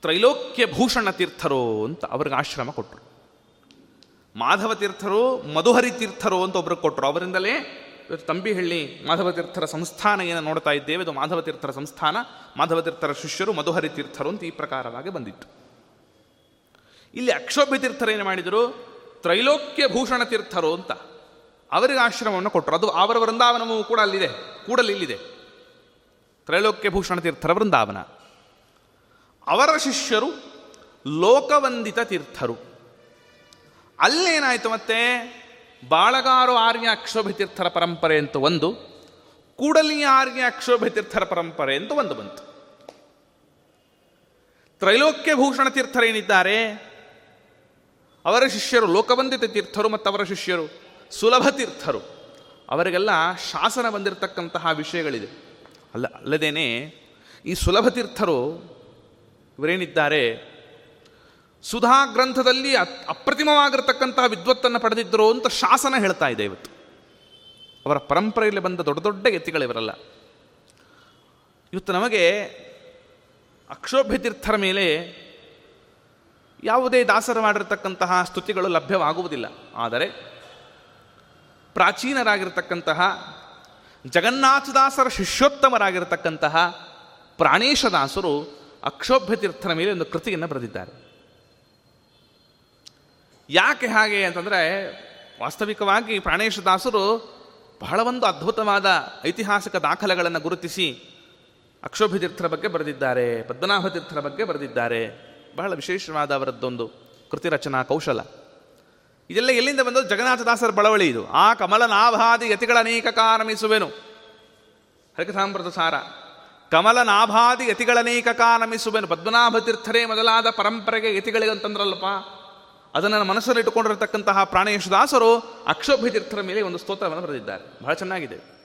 ತ್ರೈಲೋಕ್ಯ ಭೂಷಣ ತೀರ್ಥರು ಅಂತ ಅವ್ರಿಗೆ ಆಶ್ರಮ ಕೊಟ್ಟರು ಮಾಧವ ತೀರ್ಥರು, ಮಧುಹರಿ ತೀರ್ಥರು ಅಂತ ಒಬ್ರಿಗೆ ಕೊಟ್ಟರು ಅವರಿಂದಲೇ ತಂಬಿಹಳ್ಳಿ ಮಾಧವ ತೀರ್ಥರ ಸಂಸ್ಥಾನ ಏನು ನೋಡ್ತಾ ಇದ್ದೇವೆ. ಅದು ಮಾಧವ ತೀರ್ಥರ ಸಂಸ್ಥಾನ. ಮಾಧವ ತೀರ್ಥರ ಶಿಷ್ಯರು ಮಧುಹರಿ ತೀರ್ಥರು ಅಂತ ಈ ಪ್ರಕಾರವಾಗಿ ಬಂದಿತ್ತು. ಇಲ್ಲಿ ಅಕ್ಷೋಭ್ಯ ತೀರ್ಥರು ಏನು ಮಾಡಿದರು? ತ್ರೈಲೋಕ್ಯ ಭೂಷಣ ತೀರ್ಥರು ಅಂತ ಅವರಿಗೆ ಆಶ್ರಮವನ್ನು ಕೊಟ್ಟರು ಅದು ಅವರ ವೃಂದಾವನವೂ ಕೂಡ ಅಲ್ಲಿದೆ. ಕೂಡಲಿಲ್ಲಿದೆ. ತ್ರೈಲೋಕ್ಯ ಭೂಷಣ ತೀರ್ಥರ ವೃಂದಾವನ. ಅವರ ಶಿಷ್ಯರು ಲೋಕವಂದಿತ ತೀರ್ಥರು. ಅಲ್ಲೇನಾಯಿತು ಮತ್ತೆ? ಬಾಳಗಾರು ಆರ್ಯ ಅಕ್ಷೋಭ ತೀರ್ಥರ ಪರಂಪರೆ ಅಂತ ಒಂದು ಕೂಡಲಿ ಆರ್ಯ ಅಕ್ಷೋಭ ತೀರ್ಥರ ಪರಂಪರೆ ಅಂತ ಒಂದು ಬಂತು. ತ್ರೈಲೋಕ್ಯ ಭೂಷಣ ತೀರ್ಥರೇನಿದ್ದಾರೆ ಅವರ ಶಿಷ್ಯರು ಲೋಕವಂದಿತ ತೀರ್ಥರು ಮತ್ತು ಅವರ ಶಿಷ್ಯರು ಸುಲಭ ತೀರ್ಥರು. ಅವರಿಗೆಲ್ಲ ಶಾಸನ ಬಂದಿರತಕ್ಕಂತಹ ವಿಷಯಗಳಿದೆ. ಅಲ್ಲ, ಅಲ್ಲದೇನೆ ಈ ಸುಲಭ ತೀರ್ಥರು ಇವರೇನಿದ್ದಾರೆ? ಸುಧಾ ಗ್ರಂಥದಲ್ಲಿ ಅಪ್ರತಿಮವಾಗಿರತಕ್ಕಂತಹ ವಿದ್ವತ್ತನ್ನು ಪಡೆದಿದ್ದರು ಅಂತ ಶಾಸನ ಹೇಳ್ತಾ ಇದೆ ಇವತ್ತು. ಅವರ ಪರಂಪರೆಯಲ್ಲಿ ಬಂದ ದೊಡ್ಡ ದೊಡ್ಡ ಗತಿಗಳಿವರಲ್ಲ ಇವತ್ತು ನಮಗೆ ಅಕ್ಷೋಭ್ಯ ತೀರ್ಥರ ಮೇಲೆ ಯಾವುದೇ ದಾಸರು ಮಾಡಿರತಕ್ಕಂತಹ ಸ್ತುತಿಗಳು ಲಭ್ಯವಾಗುವುದಿಲ್ಲ. ಆದರೆ ಪ್ರಾಚೀನರಾಗಿರ್ತಕ್ಕಂತಹ ಜಗನ್ನಾಥದಾಸರ ಶಿಷ್ಯೋತ್ತಮರಾಗಿರ್ತಕ್ಕಂತಹ ಪ್ರಾಣೇಶದಾಸರು ಅಕ್ಷೋಭ್ಯ ತೀರ್ಥರ ಮೇಲೆ ಒಂದು ಕೃತಿಯನ್ನು ಬರೆದಿದ್ದಾರೆ. ಯಾಕೆ ಹಾಗೆ ಅಂತಂದರೆ ವಾಸ್ತವಿಕವಾಗಿ ಪ್ರಾಣೇಶದಾಸರು ಬಹಳ ಒಂದು ಅದ್ಭುತವಾದ ಐತಿಹಾಸಿಕ ದಾಖಲೆಗಳನ್ನು ಗುರುತಿಸಿ ಅಕ್ಷೋಭ್ಯತೀರ್ಥರ ಬಗ್ಗೆ ಬರೆದಿದ್ದಾರೆ, ಪದ್ಮನಾಭತೀರ್ಥರ ಬಗ್ಗೆ ಬರೆದಿದ್ದಾರೆ. ಬಹಳ ವಿಶೇಷವಾದ ಅವರದ್ದೊಂದು ಕೃತಿ ರಚನಾ ಕೌಶಲ. ಇದೆಲ್ಲ ಎಲ್ಲಿಂದ ಬಂದು ಜಗನ್ನಾಥದಾಸರ ಬಳವಳಿ ಇದು? ಆ ಕಮಲನಾಭಾದಿ ಯತಿಗಳ ಅನೇಕ ಕಾರಮಿಸುವೆನು. ಹರಿಕಥಾಮೃತ ಸಾರ. ಕಮಲನಾಭಾದಿ ಯತಿಗಳನೇಕ ಕಾನಮಿಸುವೆನು ಪದ್ಮನಾಭ ತೀರ್ಥರೇ ಮೊದಲಾದ ಪರಂಪರೆಗೆ ಯತಿಗಳಿಗೆ ಅಂತಂದ್ರಲ್ಲಪ್ಪ. ಅದನ್ನು ಮನಸ್ಸಲ್ಲಿ ಇಟ್ಟುಕೊಂಡಿರತಕ್ಕಂತಹ ಪ್ರಾಣೇಶದಾಸರು ಅಕ್ಷೋಭ್ಯ ತೀರ್ಥರ ಮೇಲೆ ಒಂದು ಸ್ತೋತ್ರವನ್ನು ಬರೆದಿದ್ದಾರೆ. ಬಹಳ ಚೆನ್ನಾಗಿದೆ.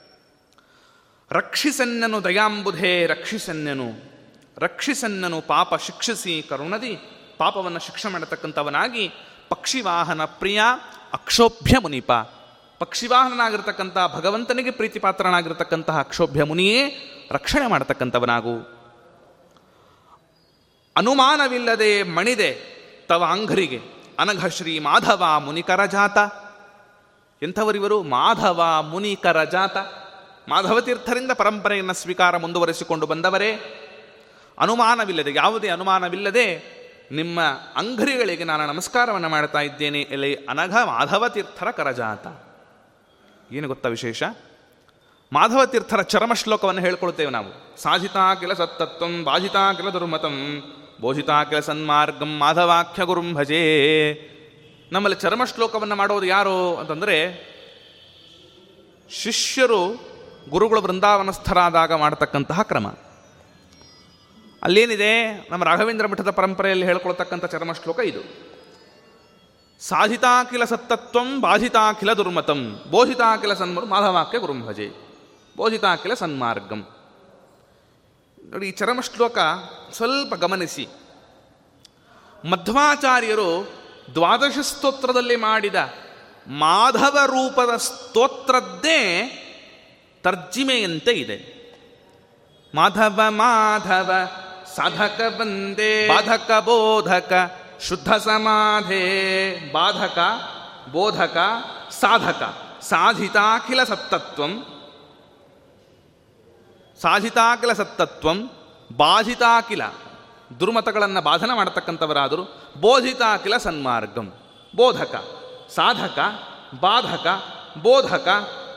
ರಕ್ಷಿಸನ್ನನು ದಯಾಂಬುಧೇ, ರಕ್ಷಿಸನ್ನನು ರಕ್ಷಿಸನ್ನನು ಪಾಪ ಶಿಕ್ಷಿಸಿ ಕರುಣದಿ, ಪಾಪವನ್ನು ಶಿಕ್ಷೆ ಮಾಡತಕ್ಕಂಥವನಾಗಿ ಪಕ್ಷಿವಾಹನ ಪ್ರಿಯ ಅಕ್ಷೋಭ್ಯ ಮುನಿಪ. ಪಕ್ಷಿವಾಹನನಾಗಿರ್ತಕ್ಕಂಥ ಭಗವಂತನಿಗೆ ಪ್ರೀತಿಪಾತ್ರನಾಗಿರ್ತಕ್ಕಂತಹ ಅಕ್ಷೋಭ್ಯ ಮುನಿಯೇ ರಕ್ಷಣೆ ಮಾಡತಕ್ಕಂಥವನಾಗು. ಅನುಮಾನವಿಲ್ಲದೆ ಮಣಿದೆ ತವ ಅಂಘರಿಗೆ. ಅನಘ ಶ್ರೀ ಮಾಧವ ಮುನಿಕರ ಜಾತ. ಎಂಥವರಿವರು ಮಾಧವ ಮುನಿಕರ ಜಾತ. ಮಾಧವತೀರ್ಥರಿಂದ ಪರಂಪರೆಯನ್ನು ಸ್ವೀಕಾರ ಮುಂದುವರೆಸಿಕೊಂಡು ಬಂದವರೇ. ಅನುಮಾನವಿಲ್ಲದೆ, ಯಾವುದೇ ಅನುಮಾನವಿಲ್ಲದೆ ನಿಮ್ಮ ಅಂಗರಿಗಳಿಗೆ ನಾನು ನಮಸ್ಕಾರವನ್ನು ಮಾಡ್ತಾ ಇದ್ದೇನೆ. ಎಲೆ ಅನಘ ಮಾಧವ ತೀರ್ಥರ ಕರಜಾತ ಏನು ಗೊತ್ತಾ ವಿಶೇಷ? ಮಾಧವ ತೀರ್ಥರ ಚರಮ ಶ್ಲೋಕವನ್ನು ಹೇಳ್ಕೊಳ್ತೇವೆ ನಾವು. ಸಾಧಿತಾ ಕಿಲ ಸತ್ತತ್ವಂ, ಬಾಧಿತಾ ಕಿಲ ದುರ್ಮತಂ, ಬೋಧಿತಾ ಕಿಲ ಸನ್ಮಾರ್ಗಂ, ಮಾಧವಾಖ್ಯ ಗುರುಂ ಭಜೇ. ನಮ್ಮಲ್ಲಿ ಚರಮ ಶ್ಲೋಕವನ್ನು ಮಾಡೋದು ಯಾರು ಅಂತಂದರೆ, ಶಿಷ್ಯರು ಗುರುಗಳು ವೃಂದಾವನಸ್ಥರಾದಾಗ ಮಾಡತಕ್ಕಂತಹ ಕ್ರಮ. ಅಲ್ಲೇನಿದೆ, ನಮ್ಮ ರಾಘವೇಂದ್ರ ಮಠದ ಪರಂಪರೆಯಲ್ಲಿ ಹೇಳ್ಕೊಳ್ತಕ್ಕಂಥ ಚರಮ ಶ್ಲೋಕ ಇದು. ಸಾಧಿತಾಖಿಲ ಸತ್ತತ್ವಂ ಬಾಧಿತಾಖಿಲ ದುರ್ಮತಂ ಬೋಧಿತಾಖಿಲ ಸನ್ಮರು ಮಾಧವಾಕ್ಯ ಗುರುಂಭಜೆ ಬೋಧಿತಾಖಿಲ ಸನ್ಮಾರ್ಗಂ. ನೋಡಿ ಈ ಚರಮ ಶ್ಲೋಕ ಸ್ವಲ್ಪ ಗಮನಿಸಿ. ಮಧ್ವಾಚಾರ್ಯರು ದ್ವಾದಶ ಸ್ತೋತ್ರದಲ್ಲಿ ಮಾಡಿದ ಮಾಧವ ರೂಪದ ಸ್ತೋತ್ರದ್ದೇ ತರ್ಜಿಮೆಯಂತೆ ಇದೆ. ಮಾಧವ ಮಾಧವ ಸಾಧಕ ಬಂದೇ. ಬಾಧಕ ಬೋಧಕ ಶುದ್ಧ ಸಮಾಧೆ. ಬಾಧಕ ಬೋಧಕ ಸಾಧಕ ಸಾಧಿತಾಖಿಲ ಸತ್ತತ್ವಂ. ಸಾಧಿತಾಖಿಲ ಸತ್ತತ್ವಂ ಬಾಧಿತಾಖಿಲ ದುರ್ಮತಗಳನ್ನು ಬಾಧನ ಮಾಡತಕ್ಕಂಥವರಾದರು. ಬೋಧಿತಾಖಿಲ ಸನ್ಮಾರ್ಗಂ. ಬೋಧಕ, ಸಾಧಕ, ಬಾಧಕ, ಬೋಧಕ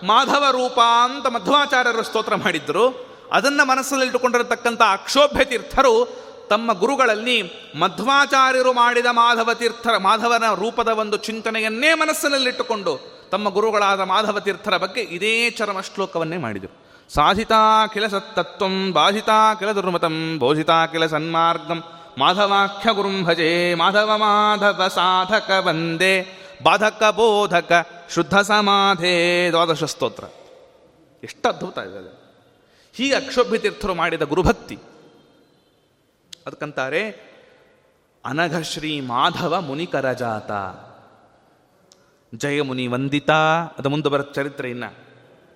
ಮಾಧವ ರೂಪ ಅಂತ ಮಧ್ವಾಚಾರ್ಯರು ಸ್ತೋತ್ರ ಮಾಡಿದ್ದರು ಅದನ್ನು ಮನಸ್ಸಲ್ಲಿಟ್ಟುಕೊಂಡಿರತಕ್ಕಂಥ ಅಕ್ಷೋಭ್ಯ ತೀರ್ಥರು ತಮ್ಮ ಗುರುಗಳಲ್ಲಿ ಮಧ್ವಾಚಾರ್ಯರು ಮಾಡಿದ ಮಾಧವ ತೀರ್ಥರ, ಮಾಧವನ ರೂಪದ ಒಂದು ಚಿಂತನೆಯನ್ನೇ ಮನಸ್ಸಿನಲ್ಲಿಟ್ಟುಕೊಂಡು ತಮ್ಮ ಗುರುಗಳಾದ ಮಾಧವ ತೀರ್ಥರ ಬಗ್ಗೆ ಇದೇ ಚರಮ ಶ್ಲೋಕವನ್ನೇ ಮಾಡಿದರು. ಸಾಧಿತಾಖಿಲ ಸತ್ತತ್ವಂ ಬಾಧಿತಾಖಿಲ ದುರ್ಮತಂ ಬೋಧಿತಾಖಿಲ ಸನ್ಮಾರ್ಗಂ. ಮಾಧವಾಖ್ಯ ಗುರುಂ ಭಜೆ, ಮಾಧವ ಮಾಧವ ಸಾಧಕ ವಂದೇ, ಬಾಧಕ ಬೋಧಕ ಶುದ್ಧ ಸಮಾಧೇ, ದ್ವಾದಶ ಸ್ತೋತ್ರ. ಎಷ್ಟು ಅದ್ಭುತ ಇದೆ ಹೀಗೆ ಅಕ್ಷೋಭ್ಯತೀರ್ಥರು ಮಾಡಿದ ಗುರುಭಕ್ತಿ. ಅದಕ್ಕಂತಾರೆ, ಅನಘ ಶ್ರೀ ಮಾಧವ ಮುನಿಕರಜಾತ ಜಯಮುನಿ ವಂದಿತ, ಅದು ಮುಂದೆ ಬರೋ ಚರಿತ್ರೆ ಇನ್ನ.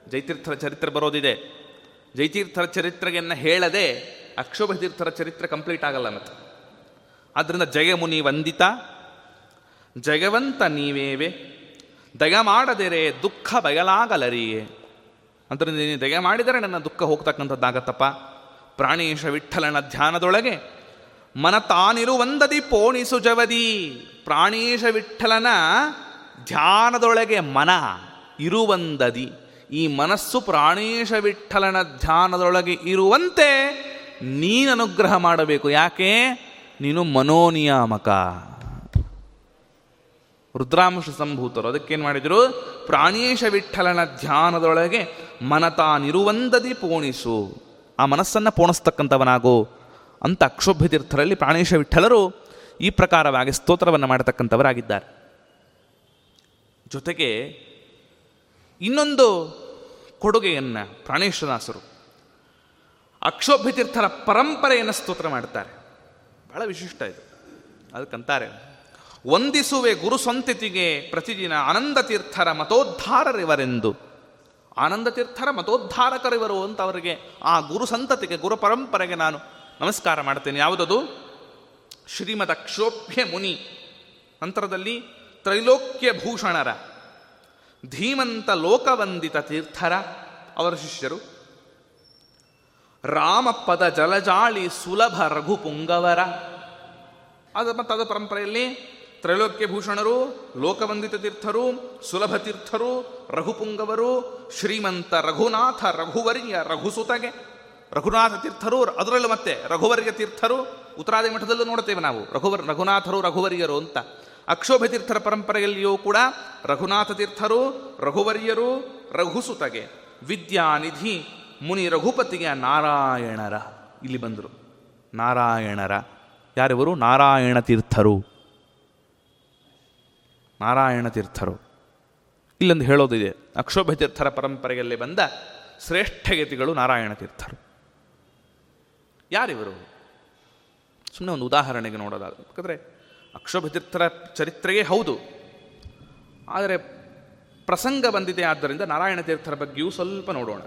ಜೈತೀರ್ಥರ ಚರಿತ್ರೆ ಬರೋದಿದೆ. ಜೈತೀರ್ಥರ ಚರಿತ್ರೆಯನ್ನು ಹೇಳದೆ ಅಕ್ಷೋಭ ತೀರ್ಥರ ಚರಿತ್ರೆ ಕಂಪ್ಲೀಟ್ ಆಗಲ್ಲ ಮತ್ತೆ. ಆದ್ದರಿಂದ ಜಯಮುನಿ ವಂದಿತ, ಜಯವಂತ ನೀವೇವೆ, ದಯ ಮಾಡದಿರೆ ದುಃಖ ಬಯಲಾಗಲರಿಯೇ. ಅದರಿಂದ ನೀನು ದಯ ಮಾಡಿದರೆ ನನ್ನ ದುಃಖ ಹೋಗ್ತಕ್ಕಂಥದ್ದಾಗತ್ತಪ್ಪ. ಪ್ರಾಣೇಶ ವಿಠಲನ ಧ್ಯಾನದೊಳಗೆ ಮನ ತಾನಿರುವಂದದಿ ಪೋಣಿಸು ಜವದಿ. ಪ್ರಾಣೇಶ ವಿಠಲನ ಧ್ಯಾನದೊಳಗೆ ಮನ ಇರುವಂದದಿ. ಈ ಮನಸ್ಸು ಪ್ರಾಣೇಶ ವಿಠಲನ ಧ್ಯಾನದೊಳಗೆ ಇರುವಂತೆ ನೀನು ಅನುಗ್ರಹ ಮಾಡಬೇಕು. ಯಾಕೆ? ನೀನು ಮನೋನಿಯಾಮಕ. ರುದ್ರಾಂಶ ಸಂಭೂತರು ಅದಕ್ಕೇನು ಮಾಡಿದರು? ಪ್ರಾಣೇಶ ವಿಠಲನ ಧ್ಯಾನದೊಳಗೆ ಮನತಾನಿರುವಂದದಿ ಪೋಣಿಸು. ಆ ಮನಸ್ಸನ್ನು ಪೋಣಿಸ್ತಕ್ಕಂಥವನಾಗು. ಅಂತ ಅಕ್ಷೋಭ್ಯ ತೀರ್ಥರಲ್ಲಿ ಪ್ರಾಣೇಶ ವಿಠಲರು ಈ ಪ್ರಕಾರವಾಗಿ ಸ್ತೋತ್ರವನ್ನು ಮಾಡತಕ್ಕಂಥವರಾಗಿದ್ದಾರೆ. ಜೊತೆಗೆ ಇನ್ನೊಂದು ಕೊಡುಗೆಯನ್ನು ಪ್ರಾಣೇಶ್ವರದಾಸರು. ಅಕ್ಷೋಭ್ಯತೀರ್ಥರ ಪರಂಪರೆಯನ್ನು ಸ್ತೋತ್ರ ಮಾಡ್ತಾರೆ. ಬಹಳ ವಿಶಿಷ್ಟ ಇದು. ಅದಕ್ಕಂತಾರೆ ವಂದಿಸುವೆ ಗುರು ಸಂತತಿಗೆ ಪ್ರತಿದಿನ ಆನಂದ ತೀರ್ಥರ ಮತೋದ್ಧಾರರಿವರೆಂದು. ಆನಂದ ತೀರ್ಥರ ಮತೋದ್ಧಾರಕರಿವರು ಅಂತ ಅವರಿಗೆ ಆ ಗುರು ಸಂತತಿಗೆ, ಗುರು ಪರಂಪರೆಗೆ ನಾನು ನಮಸ್ಕಾರ ಮಾಡ್ತೇನೆ. ಯಾವುದದು? ಶ್ರೀಮದ್ ಅಕ್ಷೋಭ್ಯ ಮುನಿ. ನಂತರದಲ್ಲಿ ತ್ರೈಲೋಕ್ಯ ಭೂಷಣರ. ಧೀಮಂತ ಲೋಕವಂದಿತ ತೀರ್ಥರ, ಅವರ ಶಿಷ್ಯರು. ರಾಮಪದ ಜಲಜಾಳಿ ಸುಲಭ ರಘು ಪುಂಗವರ ಅದು ಮತ್ತು ಅದ ಪರಂಪರೆಯಲ್ಲಿ ತ್ರೈಲೋಕ್ಯ ಭೂಷಣರು, ಲೋಕವಂದಿತ ತೀರ್ಥರು, ಸುಲಭ ತೀರ್ಥರು, ರಘುಪುಂಗವರು, ಶ್ರೀಮಂತ ರಘುನಾಥ ರಘುವರ್ಯ ರಘುಸುತಗೆ. ರಘುನಾಥ ತೀರ್ಥರು, ಅದರಲ್ಲೂ ಮತ್ತೆ ರಘುವರ್ಯ ತೀರ್ಥರು ಉತ್ತರಾದಿ ಮಠದಲ್ಲೂ ನೋಡ್ತೇವೆ ನಾವು. ರಘುವರ್, ರಘುನಾಥರು, ರಘುವರ್ಯರು ಅಂತ. ಅಕ್ಷೋಭ ತೀರ್ಥರ ಪರಂಪರೆಯಲ್ಲಿಯೂ ಕೂಡ ರಘುನಾಥ ತೀರ್ಥರು ರಘುವರ್ಯರು, ರಘುಸುತಗೆ, ವಿದ್ಯಾನಿಧಿ ಮುನಿ ರಘುಪತಿಗೆ ನಾರಾಯಣರ. ಇಲ್ಲಿ ಬಂದರು. ನಾರಾಯಣರ. ಯಾರಿವರು? ನಾರಾಯಣ ತೀರ್ಥರು ನಾರಾಯಣ ತೀರ್ಥರು ಇಲ್ಲೊಂದು ಹೇಳೋದಿದೆ ಅಕ್ಷೋಭ ತೀರ್ಥರ ಪರಂಪರೆಯಲ್ಲಿ ಬಂದ ಶ್ರೇಷ್ಠಗತಿಗಳು ನಾರಾಯಣ ತೀರ್ಥರು ಯಾರಿವರು? ಸುಮ್ಮನೆ ಒಂದು ಉದಾಹರಣೆಗೆ ನೋಡೋದಾದ್ರೆ ಯಾಕಂದರೆ ಅಕ್ಷೋಭ್ಯ ತೀರ್ಥರ ಚರಿತ್ರೆಯೇ ಹೌದು. ಆದರೆ ಪ್ರಸಂಗ ಬಂದಿದೆ ಆದ್ದರಿಂದ ನಾರಾಯಣ ತೀರ್ಥರ ಬಗ್ಗೆಯೂ ಸ್ವಲ್ಪ ನೋಡೋಣ.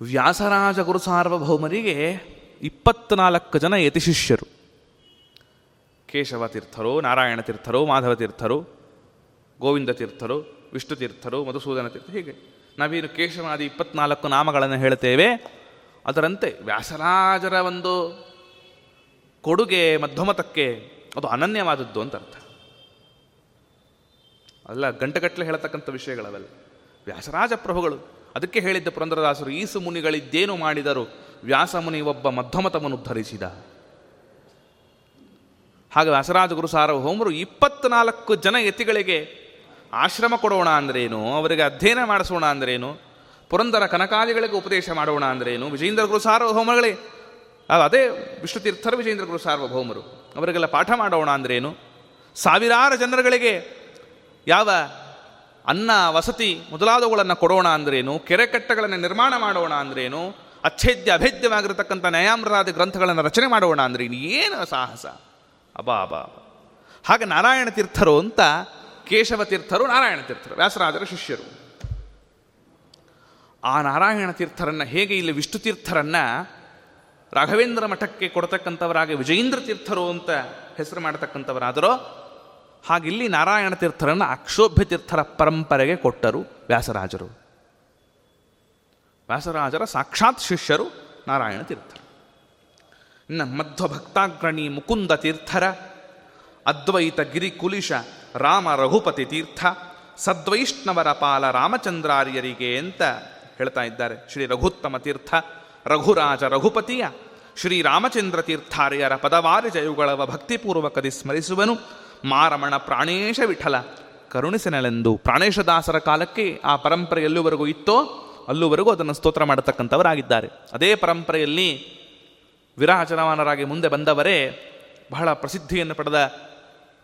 ವ್ಯಾಸರಾಜ ಗುರು ಸಾರ್ವಭೌಮರಿಗೆ ಇಪ್ಪತ್ನಾಲ್ಕು ಜನ ಯತಿಶಿಷ್ಯರು ಕೇಶವ ತೀರ್ಥರು ನಾರಾಯಣ ತೀರ್ಥರು ಮಾಧವ ತೀರ್ಥರು ಗೋವಿಂದ ತೀರ್ಥರು, ವಿಷ್ಣು ತೀರ್ಥರು, ಮಧುಸೂದನ ತೀರ್ಥ ಹೀಗೆ. ನಾವೇನು ಕೇಶವಾದಿ ಇಪ್ಪತ್ನಾಲ್ಕು ನಾಮಗಳನ್ನು ಹೇಳ್ತೇವೆ. ಅದರಂತೆ ವ್ಯಾಸರಾಜರ ಒಂದು ಕೊಡುಗೆ ಮಧ್ಯಮತಕ್ಕೆ ಅದು ಅನನ್ಯವಾದದ್ದು ಅಂತ ಅರ್ಥ. ಅಲ್ಲ ಗಂಟೆಗಟ್ಟಲೆ ಹೇಳತಕ್ಕಂಥ ವಿಷಯಗಳವೆಲ್ಲ. ವ್ಯಾಸರಾಜ ಪ್ರಭುಗಳು, ಅದಕ್ಕೆ ಹೇಳಿದ್ದ ಪುರಂದರದಾಸರು, ಈಸು ಮುನಿಗಳಿದ್ದೇನು ಮಾಡಿದರು ವ್ಯಾಸಮುನಿ ಒಬ್ಬ ಮಧ್ಯಮತವನ್ನು ಧರಿಸಿದ ಹಾಗೆ ವ್ಯಾಸರಾಜ ಗುರು ಸಾರ್ವಭೌಮರು ಇಪ್ಪತ್ನಾಲ್ಕು ಜನ ಯತಿಗಳಿಗೆ ಆಶ್ರಮ ಕೊಡೋಣ ಅಂದ್ರೇನು, ಅವರಿಗೆ ಅಧ್ಯಯನ ಮಾಡಿಸೋಣ ಅಂದ್ರೇನು, ಪುರಂದರ ಕನಕಾದಿಗಳಿಗೆ ಉಪದೇಶ ಮಾಡೋಣ ಅಂದ್ರೇನು, ವಿಜಯೇಂದ್ರ ಗುರು ಸಾರ್ವಭೌಮಗಳೇ ಅದೇ ವಿಷ್ಣು ತೀರ್ಥರು ವಿಜೇಂದ್ರ ಗುರು ಸಾರ್ವಭೌಮರು. ಅವರಿಗೆಲ್ಲ ಪಾಠ ಮಾಡೋಣ ಅಂದ್ರೇನು ಸಾವಿರಾರು ಜನರುಗಳಿಗೆ ಯಾವ ಅನ್ನ, ವಸತಿ ಮೊದಲಾದವುಗಳನ್ನು ಕೊಡೋಣ ಅಂದ್ರೇನು ಕೆರೆ ಕಟ್ಟಗಳನ್ನು ನಿರ್ಮಾಣ ಮಾಡೋಣ ಅಂದ್ರೇನು ಅಚ್ಛೇದ್ಯ, ಅಭೇದ್ಯವಾಗಿರತಕ್ಕಂಥ ನ್ಯಾಯಾಮೃತಾದಿ ಗ್ರಂಥಗಳನ್ನು ರಚನೆ ಮಾಡೋಣ ಅಂದ್ರೇನು ಏನು? ಸಾಹಸ? ಅಬಾ ಅಬಾ ಹಾಗೆ ನಾರಾಯಣ ತೀರ್ಥರು ಅಂತ ಕೇಶವ ತೀರ್ಥರು, ನಾರಾಯಣ ತೀರ್ಥರು, ವ್ಯಾಸರಾಜರ, ಶಿಷ್ಯರು. ಆ ನಾರಾಯಣ ತೀರ್ಥರನ್ನ ಹೇಗೆ ಇಲ್ಲಿ ವಿಷ್ಣು ತೀರ್ಥರನ್ನ ರಾಘವೇಂದ್ರ ಮಠಕ್ಕೆ ಕೊಡತಕ್ಕಂಥವರಾಗಿ ವಿಜಯೇಂದ್ರ ತೀರ್ಥರು ಅಂತ ಹೆಸರು ಮಾಡತಕ್ಕಂಥವರಾದರೋ, ಹಾಗಿಲ್ಲಿ ನಾರಾಯಣ ತೀರ್ಥರನ್ನು ಅಕ್ಷೋಭ್ಯ ತೀರ್ಥರ ಪರಂಪರೆಗೆ ಕೊಟ್ಟರು ವ್ಯಾಸರಾಜರು. ವ್ಯಾಸರಾಜರ ಸಾಕ್ಷಾತ್ ಶಿಷ್ಯರು ನಾರಾಯಣ ತೀರ್ಥರು. ಇನ್ನು ಮಧ್ವ ಭಕ್ತಾಗ್ರಣಿ ಮುಕುಂದ ತೀರ್ಥರ, ಅದ್ವೈತ ಗಿರಿ ಕುಲಿಶ ರಾಮ ರಘುಪತಿ ತೀರ್ಥ, ಸದ್ವೈಷ್ಣವರ ಪಾಲ ರಾಮಚಂದ್ರಾರ್ಯರಿಗೆ ಅಂತ ಹೇಳ್ತಾ ಇದ್ದಾರೆ ಶ್ರೀ ರಘುತ್ತಮ ತೀರ್ಥ. ರಘುರಾಜ ರಘುಪತಿಯ ಶ್ರೀರಾಮಚಂದ್ರ ತೀರ್ಥಾರ್ಯರ ಪದವಾರಿ ಜಯುಗಳವ ಭಕ್ತಿಪೂರ್ವಕದಿ ಸ್ಮರಿಸುವನು ಮಾರಮಣ ಪ್ರಾಣೇಶ ವಿಠಲ ಕರುಣಿಸನಲೆಂದು ಪ್ರಾಣೇಶದಾಸರ ಕಾಲಕ್ಕೆ ಆ ಪರಂಪರೆ ಎಲ್ಲಿವರೆಗೂ ಇತ್ತೋ ಅಲ್ಲುವರೆಗೂ ಅದನ್ನು ಸ್ತೋತ್ರ ಮಾಡತಕ್ಕಂಥವರಾಗಿದ್ದಾರೆ. ಅದೇ ಪರಂಪರೆಯಲ್ಲಿ ವಿರಾಜನವಾನರಾಗಿ ಮುಂದೆ ಬಂದವರೇ ಬಹಳ ಪ್ರಸಿದ್ಧಿಯನ್ನು ಪಡೆದ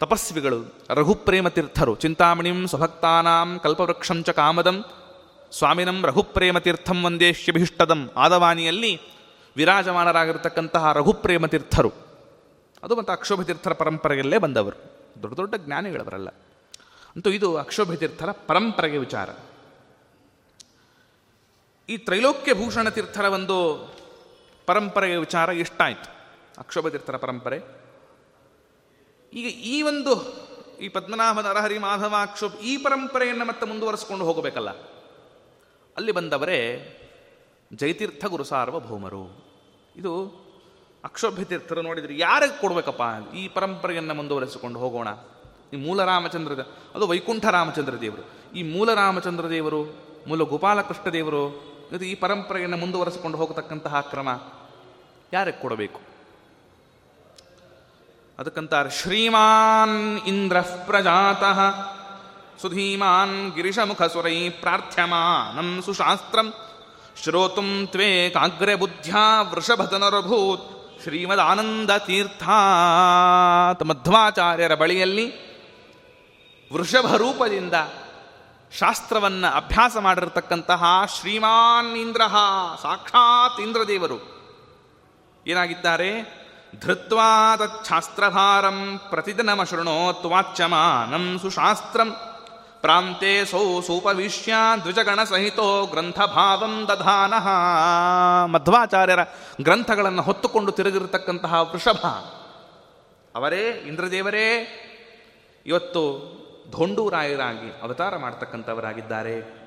ತಪಸ್ವಿಗಳು, ರಘುಪ್ರೇಮ ತೀರ್ಥರು, ಚಿಂತಾಮಣಿಂ ಸ್ವಭಕ್ತಾನಾಂ ಕಲ್ಪವೃಕ್ಷಂಚ ಕಾಮದಂ ಸ್ವಾಮಿನಂ ರಘುಪ್ರೇಮ ತೀರ್ಥಂ ವಂದೇಶ್ಯಭೀಷ್ಟದಂ ಆದವಾನಿಯಲ್ಲಿ ವಿರಾಜಮಾನರಾಗಿರ್ತಕ್ಕಂತಹ ರಘುಪ್ರೇಮ ತೀರ್ಥರು ಅದು ಮತ್ತು ಅಕ್ಷೋಭ ತೀರ್ಥರ ಪರಂಪರೆಯಲ್ಲೇ ಬಂದವರು. ದೊಡ್ಡ ದೊಡ್ಡ ಜ್ಞಾನಿಗಳವರಲ್ಲ. ಅಂತೂ ಇದು ಅಕ್ಷೋಭ ತೀರ್ಥರ ಪರಂಪರೆಗೆ ವಿಚಾರ. ಈ ತ್ರೈಲೋಕ್ಯ ಭೂಷಣ ತೀರ್ಥರ ಒಂದು ಪರಂಪರೆಯ ವಿಚಾರ ಎಷ್ಟಾಯಿತು? ಅಕ್ಷೋಭ ತೀರ್ಥರ ಪರಂಪರೆ. ಈಗ ಈ ಒಂದು ಈ ಪದ್ಮನಾಭ ನರಹರಿ ಮಾಧವ ಅಕ್ಷೋಭ ಈ ಪರಂಪರೆಯನ್ನು ಮತ್ತೆ ಮುಂದುವರಿಸ್ಕೊಂಡು ಹೋಗಬೇಕಲ್ಲ. ಅಲ್ಲಿ ಬಂದವರೇ ಜೈತೀರ್ಥ ಗುರು ಸಾರ್ವಭೌಮರು. ಇದು ಅಕ್ಷೋಭ್ಯ ನೋಡಿದರೆ ನೋಡಿದ್ರೆ ಯಾರಿಗೆ ಕೊಡಬೇಕಪ್ಪ? ಈ ಪರಂಪರೆಯನ್ನು ಮುಂದುವರೆಸಿಕೊಂಡು ಹೋಗೋಣ. ಈ ಮೂಲ ರಾಮಚಂದ್ರ ಅದು ವೈಕುಂಠ ರಾಮಚಂದ್ರ ದೇವರು. ಈ ಮೂಲ ರಾಮಚಂದ್ರ ದೇವರು, ಮೂಲ ಗೋಪಾಲಕೃಷ್ಣ ದೇವರು, ಇದು ಈ ಪರಂಪರೆಯನ್ನು ಮುಂದುವರೆಸಿಕೊಂಡು ಹೋಗತಕ್ಕಂತಹ ಕ್ರಮ ಯಾರಿಗೆ ಕೊಡಬೇಕು? ಅದಕ್ಕಂತಾರೆ ಶ್ರೀಮಾನ್ ಇಂದ್ರ ಪ್ರಜಾತಃ. ಸುಧೀಮಾನ್ ಗಿರಿಶಮುಖಸುರೈ ಪ್ರಾರ್ಥ್ಯಮಾನಂ ಸುಶಾಸ್ತ್ರಂ ಶ್ರೋತುಂ ತ್ವೇ ಕಾಗ್ರೆ ಬುದ್ಧ್ಯಾ ವೃಷಭತನರಭೂತ್ ಶ್ರೀಮದಾನಂದ ತೀರ್ಥಾತ್ ಮಧ್ವಾಚಾರ್ಯರ ಬಳಿಯಲ್ಲಿ ವೃಷಭ ರೂಪದಿಂದ ಶಾಸ್ತ್ರವನ್ನು ಅಭ್ಯಾಸ ಮಾಡಿರತಕ್ಕಂತಹ ಶ್ರೀಮಾನ್ ಇಂದ್ರ ಸಾಕ್ಷಾತ್ ಇಂದ್ರದೇವರು. ಏನಾಗಿದ್ದಾರೆ? ಧೃತ್ವಾ ತಚ್ಛಾಸ್ತ್ರಭಾರಂ ಪ್ರತಿದಿನಮಶೃಣೋತ್ ವಾಚ್ಯಮಾನಂ ಸುಶಾಸ್ತ್ರಂ। ಪ್ರಾಂತೆ ಸೌ ಸೂಪವಿಶ್ಯ ದ್ವಿಜಗಣಸಹಿತೋ ಗ್ರಂಥಭಾವಂ ದಧಾನಃ ಮಧ್ವಾಚಾರ್ಯರ ಗ್ರಂಥಗಳನ್ನು ಹೊತ್ತುಕೊಂಡು ತಿರುಗಿರತಕ್ಕಂತಹ ವೃಷಭ, ಅವರೇ, ಇಂದ್ರದೇವರೇ, ಇವತ್ತು ಧೊಂಡೂರಾಯರಾಗಿ ಅವತಾರ ಮಾಡ್ತಕ್ಕಂಥವರಾಗಿದ್ದಾರೆ.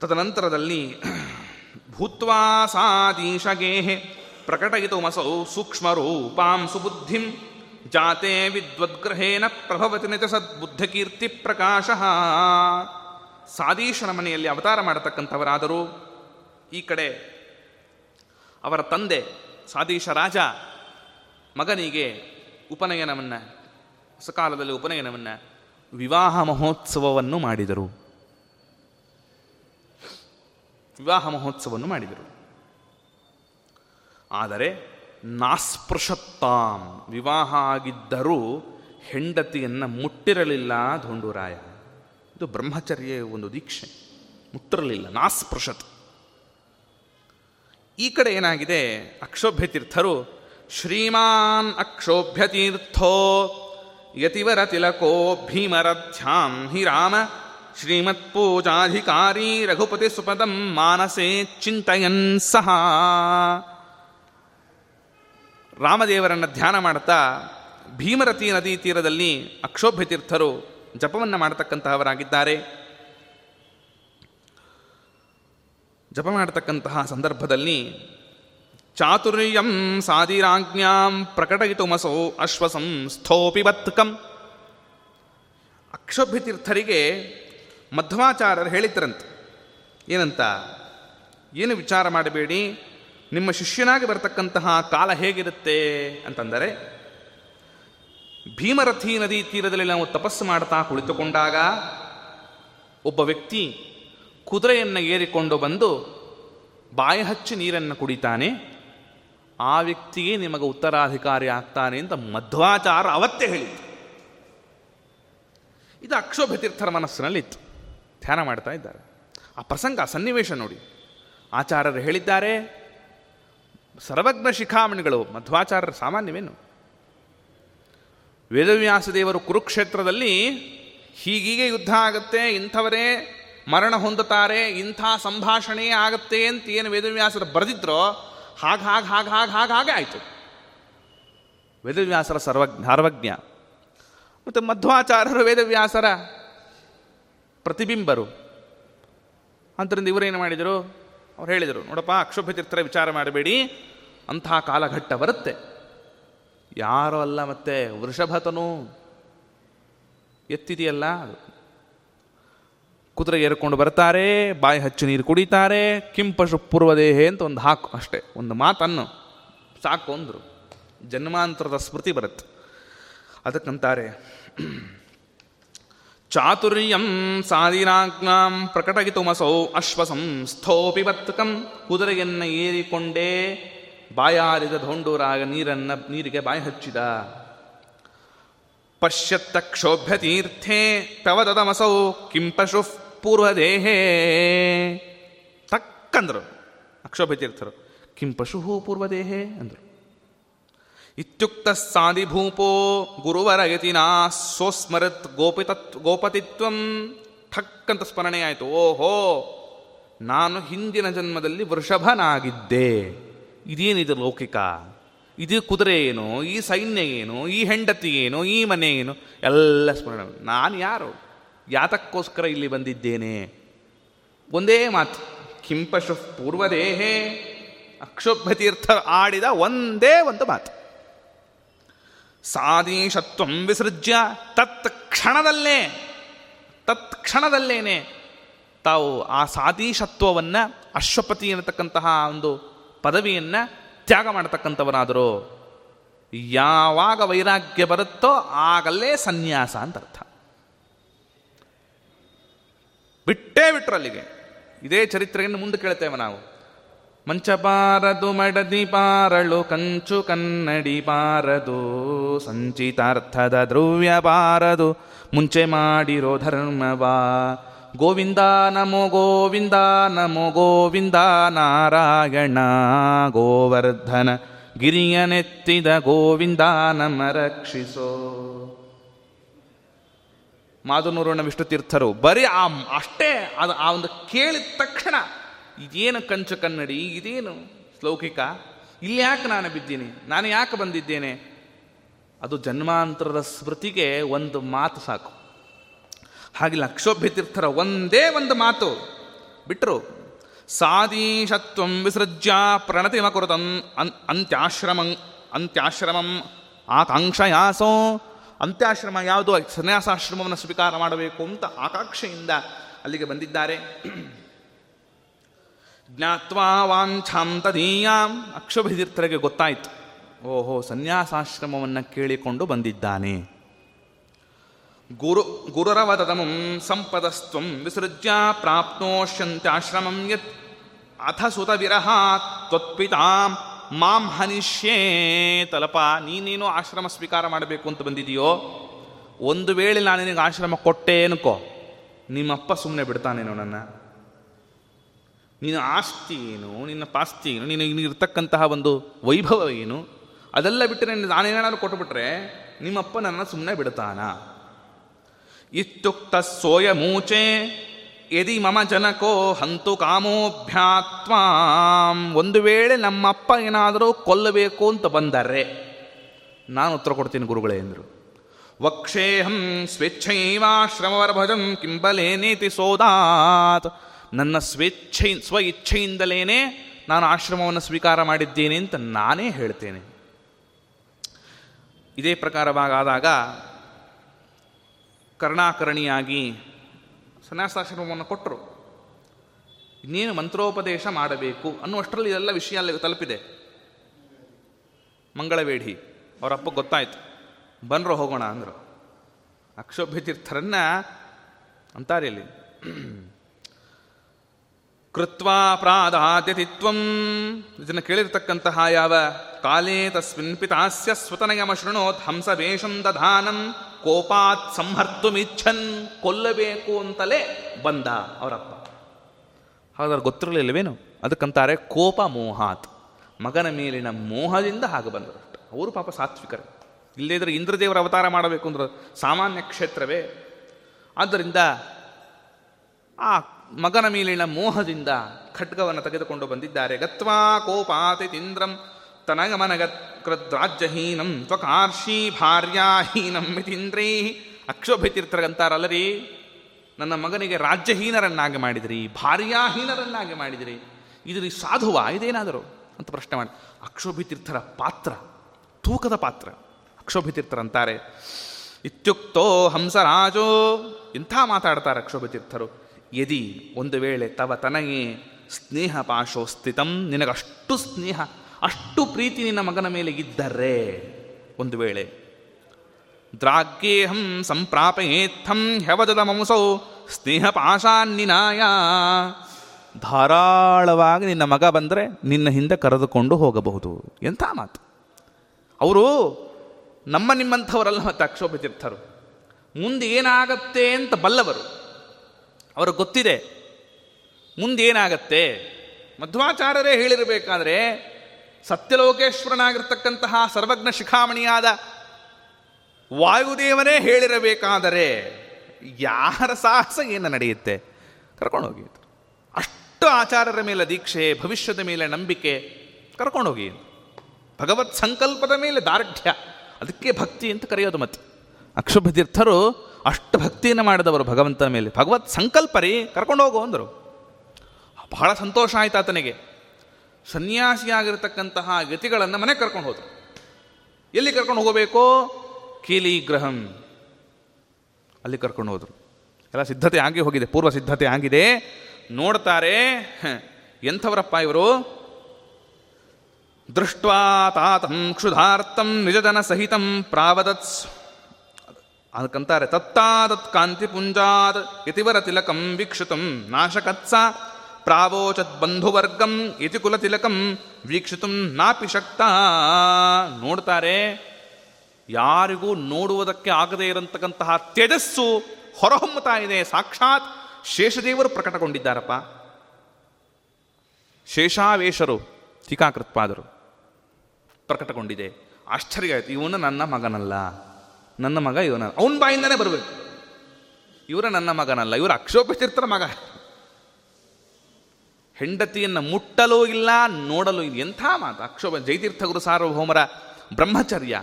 ತದನಂತರದಲ್ಲಿ ಭೂತ್ವಾ ಸಾದೀಶಗೇಹೆ ಪ್ರಕಟಯಿತುಮಸೌ ಸೂಕ್ಷ್ಮರೂಪಾಂ ಸುಬುದ್ಧಿಂ ಜಾತೆ ವಿದ್ವದ್ಗ್ರಹೇನ ಪ್ರಭವತಿ ನಿತ ಸದ್ಬುದ್ಧಕೀರ್ತಿ ಪ್ರಕಾಶ ಸಾದೀಶನ ಮನೆಯಲ್ಲಿ ಅವತಾರ ಮಾಡತಕ್ಕಂಥವರಾದರೂ ಈ ಕಡೆ ಅವರ ತಂದೆ ಸಾದೀಶ ರಾಜ ಮಗನಿಗೆ ಉಪನಯನವನ್ನು ಸಕಾಲದಲ್ಲಿ ಉಪನಯನವನ್ನು ವಿವಾಹ ಮಹೋತ್ಸವವನ್ನು ಮಾಡಿದರು. ವಿವಾಹ ಮಹೋತ್ಸವವನ್ನು ಮಾಡಿದರು. ಆದರೆ ನಾಸ್ಪೃಶತ್ತಾಂ ವಿವಾಹ ಆಗಿದ್ದರೂ ಹೆಂಡತಿಯನ್ನು ಮುಟ್ಟಿರಲಿಲ್ಲ ಧೋಂಡೂರಾಯ ಇದು ಬ್ರಹ್ಮಚರ್ಯ ಒಂದು ದೀಕ್ಷೆ. ಮುಟ್ಟಿರಲಿಲ್ಲ, ನಾಸ್ಪೃಶತ್. ಈ ಕಡೆ ಏನಾಗಿದೆ? ಅಕ್ಷೋಭ್ಯ ತೀರ್ಥರು ಶ್ರೀಮಾನ್ ಅಕ್ಷೋಭ್ಯ ತೀರ್ಥೋ ಯತಿವರ ತಿಲಕೋ ಭೀಮರಧ್ಯಾಂ ಹಿ ರಾಮ ಶ್ರೀಮತ್ ಪೂಜಾಧಿಕಾರಿ ರಘುಪತಿ ಸುಪದಂ ಮಾನಸೇ ಚಿಂತಯನ್ ಸಹ. ರಾಮದೇವರನ್ನು ಧ್ಯಾನ ಮಾಡ್ತಾ ಭೀಮರತಿ ನದಿ ತೀರದಲ್ಲಿ ಅಕ್ಷೋಭ್ಯ ತೀರ್ಥರು ಜಪವನ್ನು ಮಾಡತಕ್ಕಂತಹವರಾಗಿದ್ದಾರೆ. ಜಪ ಮಾಡತಕ್ಕಂತಹ ಸಂದರ್ಭದಲ್ಲಿ ಚಾತುರ್ಯಂ ಸಾದಿರಾಜ್ಞಾಂ ಪ್ರಕಟಯಿತುಮಸೋ ಅಶ್ವಸಂ ಸ್ಥೋಪಿ ಬತ್ಕಂ ಅಕ್ಷೋಭ್ಯ ತೀರ್ಥರಿಗೆ ಮಧ್ವಾಚಾರ್ಯರು ಹೇಳಿದ್ರಂತೆ, ಏನಂತ, ಏನು ವಿಚಾರ ಮಾಡಬೇಡಿ ನಿಮ್ಮ ಶಿಷ್ಯನಾಗಿ ಬರತಕ್ಕಂತಹ ಕಾಲ ಹೇಗಿರುತ್ತೆ ಅಂತಂದರೆ, ಭೀಮರಥಿ ನದಿ ತೀರದಲ್ಲಿ ನಾವು ತಪಸ್ಸು ಮಾಡ್ತಾ ಕುಳಿತುಕೊಂಡಾಗ ಒಬ್ಬ ವ್ಯಕ್ತಿ ಕುದುರೆಯನ್ನು ಏರಿಕೊಂಡು ಬಂದು ಬಾಯಿ ಹಚ್ಚಿ ನೀರನ್ನು ಕುಡಿತಾನೆ. ಆ ವ್ಯಕ್ತಿಗೆ ನಿಮಗೆ ಉತ್ತರಾಧಿಕಾರಿ ಆಗ್ತಾನೆ ಅಂತ ಮಧ್ವಾಚಾರ ಅವತ್ತೇ ಹೇಳಿತ್ತು ಇದು ಅಕ್ಷೋಭತೀರ್ಥರ ಮನಸ್ಸಿನಲ್ಲಿತ್ತು. ಧ್ಯಾನ ಮಾಡ್ತಾ ಇದ್ದಾರೆ. ಆ ಪ್ರಸಂಗ, ಸನ್ನಿವೇಶ ನೋಡಿ. ಆಚಾರ್ಯರು ಹೇಳಿದ್ದಾರೆ ಸರ್ವಜ್ಞ ಶಿಖಾಮಣಿಗಳು, ಮಧ್ವಾಚಾರ್ಯರ ಸಾಮಾನ್ಯವೇನು? ವೇದವ್ಯಾಸ ದೇವರು ಕುರುಕ್ಷೇತ್ರದಲ್ಲಿ ಹೀಗೀಗೆ ಯುದ್ಧ ಆಗುತ್ತೆ, ಇಂಥವರೇ ಮರಣ ಹೊಂದುತ್ತಾರೆ, ಇಂಥ ಸಂಭಾಷಣೆ ಆಗುತ್ತೆ ಅಂತ ಏನು ವೇದವ್ಯಾಸರು ಬರೆದಿದ್ರೋ, ಹಾಗೆ ಹಾಗೆ ಹಾಗೆ ಹಾಗೆ ಹಾಗೆ ಹಾಗೆ ಆಯಿತು. ವೇದವ್ಯಾಸರ ಸರ್ವಜ್ಞ ಸರ್ವಜ್ಞ ಮತ್ತು ಮಧ್ವಾಚಾರ್ಯರು, ವೇದವ್ಯಾಸರ ಪ್ರತಿಬಿಂಬರು. ಅಂತರಿಂದ ಇವರೇನು ಮಾಡಿದರು? ಅವ್ರು ಹೇಳಿದರು, ನೋಡಪ್ಪ, ಅಕ್ಷೋಭ್ಯ ತೀರ್ಥರ ವಿಚಾರ ಮಾಡಬೇಡಿ, ಅಂತಹ ಕಾಲಘಟ್ಟ ಬರುತ್ತೆ. ಯಾರೋ ಅಲ್ಲ ಮತ್ತೆ, ವೃಷಭತನು ಎತ್ತಿದೆಯಲ್ಲ? ಕುದುರೆ ಏರ್ಕೊಂಡು ಬರ್ತಾರೆ, ಬಾಯಿ ಹಚ್ಚಿ ನೀರು ಕುಡಿತಾರೆ, ಕಿಂಪಶು ಪೂರ್ವದೇಹೆ ಅಂತ ಒಂದು ಹಾಕು, ಅಷ್ಟೇ, ಒಂದು ಮಾತನ್ನು, ಸಾಕು ಅಂದರು. ಜನ್ಮಾಂತರದ ಸ್ಮೃತಿ ಬರುತ್ತೆ. ಅದಕ್ಕಂತಾರೆ ಚಾತುರ್ಯಂ ಸಾದಿರಾಜ್ಞಾಂ ಪ್ರಕಟಗಿತುಮಸೌ ಅಶ್ವಸಂ ಸ್ಥೋಪಿ ಬತ್ತಕಂ ಕುದುರೆಯನ್ನು ಏರಿಕೊಂಡೇ ಬಾಯಾರಿದ ಧೋಂಡೂರಾಗ ನೀರನ್ನ ನೀರಿಗೆ ಬಾಯಿ ಹಚ್ಚಿದ ಪಶ್ಯತ್ತ ಕ್ಷೋಭ್ಯ ತೀರ್ಥೆ ತವದಮಸೌ ಕಿಂಪಶು ಪೂರ್ವದೇಹೇ ತಕ್ಕಂದರು ಅಕ್ಷೋಭ್ಯ ತೀರ್ಥರು ಕಿಂಪಶು ಪೂರ್ವದೇಹೇ ಅಂದರು ಇತ್ಯುಕ್ತ ಸಾಧಿಭೂಪೋ ಗುರುವರ ಯತಿನಾ ಸೋಸ್ಮರತ್ ಗೋಪಿತತ್ ಗೋಪತಿತ್ವಂ. ಠಕ್ಕಂತ ಸ್ಮರಣೆಯಾಯಿತು. ಓಹೋ, ನಾನು ಹಿಂದಿನ ಜನ್ಮದಲ್ಲಿ ವೃಷಭನಾಗಿದ್ದೆ. ಇದೇನಿದು ಲೌಕಿಕ? ಇದು ಕುದುರೆ ಏನು? ಈ ಸೈನ್ಯ ಏನು? ಈ ಹೆಂಡತಿ ಏನು? ಈ ಮನೆ ಏನು? ಎಲ್ಲ ಸ್ಮರಣೆ. ನಾನು ಯಾರು? ಯಾತಕ್ಕೋಸ್ಕರ ಇಲ್ಲಿ ಬಂದಿದ್ದೇನೆ? ಒಂದೇ ಮಾತು. ಕಿಂಪಶು ಪೂರ್ವದೇಹೇ. ಅಕ್ಷೋಭತೀರ್ಥ ಆಡಿದ ಒಂದೇ ಒಂದು ಮಾತು. ಸಾದೀಶತ್ವಂ ವಿಸೃಜ್ಯ. ತತ್ ಕ್ಷಣದಲ್ಲೇ, ತತ್ ಕ್ಷಣದಲ್ಲೇನೆ ತಾವು ಆ ಸಾದೀಶತ್ವವನ್ನು, ಅಶ್ವಪತಿ ಅನ್ನತಕ್ಕಂತಹ ಒಂದು ಪದವಿಯನ್ನು ತ್ಯಾಗ ಮಾಡತಕ್ಕಂಥವರಾದರು ಯಾವಾಗ ವೈರಾಗ್ಯ ಬರುತ್ತೋ ಆಗಲ್ಲೇ ಸನ್ಯಾಸ ಅಂತ ಅರ್ಥ ಬಿಟ್ಟೇ ಬಿಟ್ರಲ್ಲಿಗೆ. ಇದೇ ಚರಿತ್ರೆಯನ್ನು ಮುಂದೆ ಕೇಳ್ತೇವೆ ನಾವು. ಮಂಚ ಪಾರದು ಮಡದಿ ಪಾರಳು ಕಂಚು ಕನ್ನಡಿ ಪಾರದು, ಸಂಚಿತಾರ್ಥದ ದ್ರವ್ಯ ಪಾರದು, ಮುಂಚೆ ಮಾಡಿರೋ ಧರ್ಮವಾ. ಗೋವಿಂದ ನಮೋ ಗೋವಿಂದ ನಮೋ ಗೋವಿಂದ ನಾರಾಯಣ ಗೋವರ್ಧನ ಗಿರಿಯನೆತ್ತಿದ ಗೋವಿಂದ ನಮ ರಕ್ಷಿಸೋ. ಮಾಧುನೂರಣ್ಣ ವಿಷ್ಣು ತೀರ್ಥರು ಬರೀ ಆ, ಅಷ್ಟೇ, ಅದು ಆ ಒಂದು ಕೇಳಿದ ತಕ್ಷಣ ಇದೇನು ಕಂಚ ಕನ್ನಡಿ, ಇದೇನು ಲೌಕಿಕ? ಇಲ್ಲಿ ಯಾಕೆ ನಾನು ಬಿದ್ದೀನಿ? ನಾನು ಯಾಕೆ ಬಂದಿದ್ದೇನೆ? ಅದು ಜನ್ಮಾಂತರದ ಸ್ಮೃತಿಗೆ ಒಂದು ಮಾತು ಸಾಕು. ಹಾಗೆ ಲಕ್ಷೋಭ್ಯ ತೀರ್ಥರ ಒಂದೇ ಒಂದು ಮಾತು. ಬಿಟ್ಟರು ಸಾದೀಶತ್ವಂ ವಿಸೃಜ್ಯ ಪ್ರಣತಿಮ ಕುರುತನ್ ಅನ್, ಅಂತ್ಯಾಶ್ರಮಂ ಅಂತ್ಯಾಶ್ರಮಂ ಆಕಾಂಕ್ಷಯಾಸೋ, ಅಂತ್ಯಾಶ್ರಮ ಯಾವುದು? ಸನ್ಯಾಸಾಶ್ರಮವನ್ನು ಸ್ವೀಕಾರ ಮಾಡಬೇಕು ಅಂತ ಆಕಾಂಕ್ಷೆಯಿಂದ ಅಲ್ಲಿಗೆ ಬಂದಿದ್ದಾರೆ. ಜ್ಞಾತ್ವಾ ವಾಂಛಾಂತದೀಯಾಂ ಅಕ್ಷಭಿತೀರ್ಥರಿಗೆ ಗೊತ್ತಾಯಿತು. ಓಹೋ, ಸನ್ಯಾಸಾಶ್ರಮವನ್ನು ಕೇಳಿಕೊಂಡು ಬಂದಿದ್ದಾನೆ. ಗುರು ಗುರುರವತಮಂ ಸಂಪದಸ್ತ್ವಂ ವಿಸೃಜ್ಯ ಪ್ರಾಪ್ನೋಷ್ಯಂತ್ಯಾಶ್ರಮಂ ಯತ್ ಅಥ ಸುತ ವಿರಹ ತ್ವತ್ಪಿತಾಂ. ಮಾಂ ಹನಿಷ್ಯೇ ತಲಪ, ನೀನೇನು ಆಶ್ರಮ ಸ್ವೀಕಾರ ಮಾಡಬೇಕು ಅಂತ ಬಂದಿದೆಯೋ? ಒಂದು ವೇಳೆ ನಾನು ನಿನಗೆ ಆಶ್ರಮ ಕೊಟ್ಟೆ ಅನ್ಕೋ. ನಿಮ್ಮಪ್ಪ ಸುಮ್ಮನೆ ಬಿಡ್ತಾನೇನೋ ನನ್ನ. ನಿನ್ನ ಆಸ್ತಿ ಏನು, ನಿನ್ನ ಪಾಸ್ತಿ ಏನು, ನಿನ್ನ ಇರ್ತಕ್ಕಂತಹ ಒಂದು ವೈಭವ ಏನು, ಅದೆಲ್ಲ ಬಿಟ್ಟರೆ ನಾನೇನಾದ್ರು ಕೊಟ್ಟುಬಿಟ್ರೆ ನಿಮ್ಮಪ್ಪ ನನ್ನ ಸುಮ್ಮನೆ ಬಿಡ್ತಾನ? ಇತ್ಯುಕ್ತ ಸೋಯ ಮೂಚೆ ಯದಿ ಮಮ ಜನಕೋ ಹಂತು ಕಾಮೋಭ್ಯಾತ್ವಾಂ ಒಂದು ವೇಳೆ ನಮ್ಮಪ್ಪ ಏನಾದರೂ ಕೊಲ್ಲಬೇಕು ಅಂತ ಬಂದರೆ ನಾನು ಉತ್ತರ ಕೊಡ್ತೀನಿ ಗುರುಗಳೇ ಎಂದರು. ವಕ್ಷೇಹಂ ಸ್ವೇಚ್ಛೈವಾಶ್ರಮವರ್ಭಜಂ ಕಿಂಬಲೇನೇತಿ ಸೋದಾತ್. ನನ್ನ ಸ್ವೇಚ್ಛೆ ಸ್ವ ಇಚ್ಛೆಯಿಂದಲೇನೆ ನಾನು ಆಶ್ರಮವನ್ನು ಸ್ವೀಕಾರ ಮಾಡಿದ್ದೇನೆ ಅಂತ ನಾನೇ ಹೇಳ್ತೇನೆ. ಇದೇ ಪ್ರಕಾರವಾಗಾದಾಗ ಕರ್ಣಾಕರ್ಣಿಯಾಗಿ ಸನ್ಯಾಸಾಶ್ರಮವನ್ನು ಕೊಟ್ಟರು. ಇನ್ನೇನು ಮಂತ್ರೋಪದೇಶ ಮಾಡಬೇಕು ಅನ್ನುವಷ್ಟರಲ್ಲಿ ಇದೆಲ್ಲ ವಿಷಯ ಅಲ್ಲಿ ತಲುಪಿದೆ. ಮಂಗಳವೇಢಿ ಅವರಪ್ಪ ಗೊತ್ತಾಯ್ತು. ಬನ್ರೋ ಹೋಗೋಣ ಅಂದರು. ಅಕ್ಷೋಭ್ಯ ತೀರ್ಥರನ್ನ ಅಂತಾರೆ ಇಲ್ಲಿ. ಕೃತ್ವಾ ಪ್ರಾದಾದ್ಯತಿತ್ವಂ. ಇದನ್ನು ಕೇಳಿರ್ತಕ್ಕಂತಹ ಯಾವ? ಕಾಲೇ ತಸ್ಮಿನ್ ಪಿತಾಸ್ಯ ಸ್ವತನಯಮ ಶೃಣೋತ್ ಹಂಸವೇಷಂ ದಧಾನಂ ಕೋಪಾತ್ ಸಂಹರ್ತುಮಿಚ್ಛನ್. ಕೊಲ್ಲಬೇಕು ಅಂತಲೇ ಬಂದ ಅವರಪ್ಪ. ಹಾಗಾದ್ರೆ ಗೊತ್ತಿರಲಿಲ್ಲವೇನು? ಅದಕ್ಕಂತಾರೆ ಕೋಪ ಮೋಹಾತ್. ಮಗನ ಮೇಲಿನ ಮೋಹದಿಂದ ಹಾಗೆ ಬಂದರು ಅವರು ಪಾಪ ಸಾತ್ವಿಕರು. ಇಲ್ಲದಿದ್ರೆ ಇಂದ್ರದೇವರ ಅವತಾರ ಮಾಡಬೇಕು ಅಂದ್ರೆ ಸಾಮಾನ್ಯ ಕ್ಷೇತ್ರವೇ. ಆದ್ದರಿಂದ ಆ ಮಗನ ಮೇಲಿನ ಮೋಹದಿಂದ ಖಡ್ಗವನ್ನು ತೆಗೆದುಕೊಂಡು ಬಂದಿದ್ದಾರೆ. ಗತ್ವಾ ಕೋಪಾತಿತೀಂದ್ರಂ ತನಗಮನಗತ್ರಾಜ್ಯಹೀನಂ ತ್ವಕಾರ್ಷಿ ಭಾರ್ಯಾಹೀನಂ ಮಿತೀಂದ್ರೈ. ಅಕ್ಷೋಭಿತೀರ್ಥರಂತಾರಲ್ಲರಿ ನನ್ನ ಮಗನಿಗೆ ರಾಜ್ಯಹೀನರನ್ನಾಗಿ ಮಾಡಿದಿರಿ, ಭಾರ್ಯಾಹೀನರನ್ನಾಗಿ ಮಾಡಿದಿರಿ. ಇದು ಸಾಧುವ ಇದೇನಾದರೂ? ಅಂತ ಪ್ರಶ್ನೆ ಮಾಡಿ. ಅಕ್ಷೋಭಿತೀರ್ಥರ ಪಾತ್ರ, ತೂಕದ ಪಾತ್ರ. ಅಕ್ಷೋಭಿತೀರ್ಥರಂತಾರೆ ಇತ್ಯುಕ್ತೋ ಹಂಸರಾಜೋ, ಇಂಥ ಮಾತಾಡ್ತಾರೆ ಅಕ್ಷೋಭಿತೀರ್ಥರು ಯದಿ ಒಂದು ವೇಳೆ ತವ ತನಗೆ ಸ್ನೇಹ ಪಾಶೋ ಸ್ಥಿತಂ ನಿನಗಷ್ಟು ಸ್ನೇಹ, ಅಷ್ಟು ಪ್ರೀತಿ ನಿನ್ನ ಮಗನ ಮೇಲೆ ಇದ್ದರೆ, ಒಂದು ವೇಳೆ ದ್ರಾಗ್ಯೇಹಂ ಸಂಪ್ರಾಪಯೇತ್ಥಂ ಹೆವದದ ಮಮಸೌ, ಸ್ನೇಹ ಪಾಶಾನ್ನಿನಾಯ. ಧಾರಾಳವಾಗಿ ನಿನ್ನ ಮಗ ಬಂದರೆ ನಿನ್ನ ಹಿಂದೆ ಕರೆದುಕೊಂಡು ಹೋಗಬಹುದು. ಎಂಥ ಮಾತು. ಅವರು ನಮ್ಮ ನಿಮ್ಮಂಥವರಲ್ಲ ಮತ್ತು ಅಕ್ಷೋಭಿತೀರ್ಥರು ಮುಂದೆ ಏನಾಗತ್ತೆ ಅಂತ ಬಲ್ಲವರು. ಅವರು ಗೊತ್ತಿದೆ. ಮುಂದೇನಾಗತ್ತೆ? ಮಧ್ವಾಚಾರ್ಯರೇ ಹೇಳಿರಬೇಕಾದ್ರೆ, ಸತ್ಯಲೋಕೇಶ್ವರನಾಗಿರ್ತಕ್ಕಂತಹ ಸರ್ವಜ್ಞ ಶಿಖಾಮಣಿಯಾದ ವಾಯುದೇವನೇ ಹೇಳಿರಬೇಕಾದರೆ, ಯಾರ ಸಾಹಸ ಏನು ನಡೆಯುತ್ತೆ? ಕರ್ಕೊಂಡೋಗಿ ಅಷ್ಟು ಆಚಾರ್ಯರ ಮೇಲೆ ದೀಕ್ಷೆ, ಭವಿಷ್ಯದ ಮೇಲೆ ನಂಬಿಕೆ ಕರ್ಕೊಂಡೋಗಿ ಭಗವತ್ ಸಂಕಲ್ಪದ ಮೇಲೆ ದಾರ್ಢ್ಯ. ಅದಕ್ಕೆ ಭಕ್ತಿ ಅಂತ ಕರೆಯೋದು ಮತ್ತೆ. ಅಕ್ಷುಭತೀರ್ಥರು ಅಷ್ಟು ಭಕ್ತಿಯನ್ನು ಮಾಡಿದವರು ಭಗವಂತನ ಮೇಲೆ. ಭಗವತ್ ಸಂಕಲ್ಪ ರೀ, ಕರ್ಕೊಂಡು ಹೋಗು ಅಂದರು. ಬಹಳ ಸಂತೋಷ ಆಯ್ತು ಆತನಿಗೆ. ಸನ್ಯಾಸಿಯಾಗಿರ್ತಕ್ಕಂತಹ ಗತಿಗಳನ್ನು ಮನೆಗೆ ಕರ್ಕೊಂಡು ಹೋದರು. ಎಲ್ಲಿ ಕರ್ಕೊಂಡು ಹೋಗಬೇಕು? ಕೀಲಿಗ್ರಹಂ ಅಲ್ಲಿ ಕರ್ಕೊಂಡು ಹೋದರು. ಎಲ್ಲ ಸಿದ್ಧತೆ ಆಗಿ ಹೋಗಿದೆ, ಪೂರ್ವ ಸಿದ್ಧತೆ ಆಗಿದೆ. ನೋಡ್ತಾರೆ ಎಂಥವರಪ್ಪ ಇವರು? ದೃಷ್ಟ್ವಾ ತಾತಂ ಕ್ಷುಧಾರ್ಥಂ ನಿಜಜನ ಸಹಿತಂ ಪ್ರಾವದತ್ಸ್. ಅದಕ್ಕಂತಾರೆ, ತತ್ತಾದತ್ ಕಾಂತಿ ಪುಂಜಾತ್ ಇತಿವರ ತಿಲಕಂ ವೀಕ್ಷಿತಂ ನಾಶಕತ್ಸ, ಪ್ರಾವೋಚತ್ ಬಂಧುವರ್ಗಂ ಇತಿ ಕುಲ ತಿಲಕಂ ವೀಕ್ಷಿತಂ ನಾಪಿ ಶಕ್ತ. ನೋಡ್ತಾರೆ, ಯಾರಿಗೂ ನೋಡುವುದಕ್ಕೆ ಆಗದೇ ಇರತಕ್ಕಂತಹ ತೇಜಸ್ಸು ಹೊರಹೊಮ್ಮುತ್ತಾ ಇದೆ. ಸಾಕ್ಷಾತ್ ಶೇಷದೇವರು ಪ್ರಕಟಗೊಂಡಿದ್ದಾರಪ್ಪ. ಶೇಷಾವೇಶರು, ಟೀಕಾಕೃತ್ಪಾದರು ಪ್ರಕಟಗೊಂಡಿದೆ. ಆಶ್ಚರ್ಯ ಇವನು ನನ್ನ ಮಗನಲ್ಲ. ನನ್ನ ಮಗ ಇವನ ಅವನ ಬಾಯಿಂದನೇ ಬರಬೇಕು. ಇವರ ನನ್ನ ಮಗನಲ್ಲ, ಇವರು ಅಕ್ಷೋಪತೀರ್ಥರ ಮಗ. ಹೆಂಡತಿಯನ್ನು ಮುಟ್ಟಲೂ ಇಲ್ಲ, ನೋಡಲೂ ಇಲ್ಲ. ಎಂಥ ಮಾತು? ಅಕ್ಷೋಭ ಜೈತೀರ್ಥ ಗುರು ಸಾರ್ವಭೌಮರ ಬ್ರಹ್ಮಚರ್ಯ.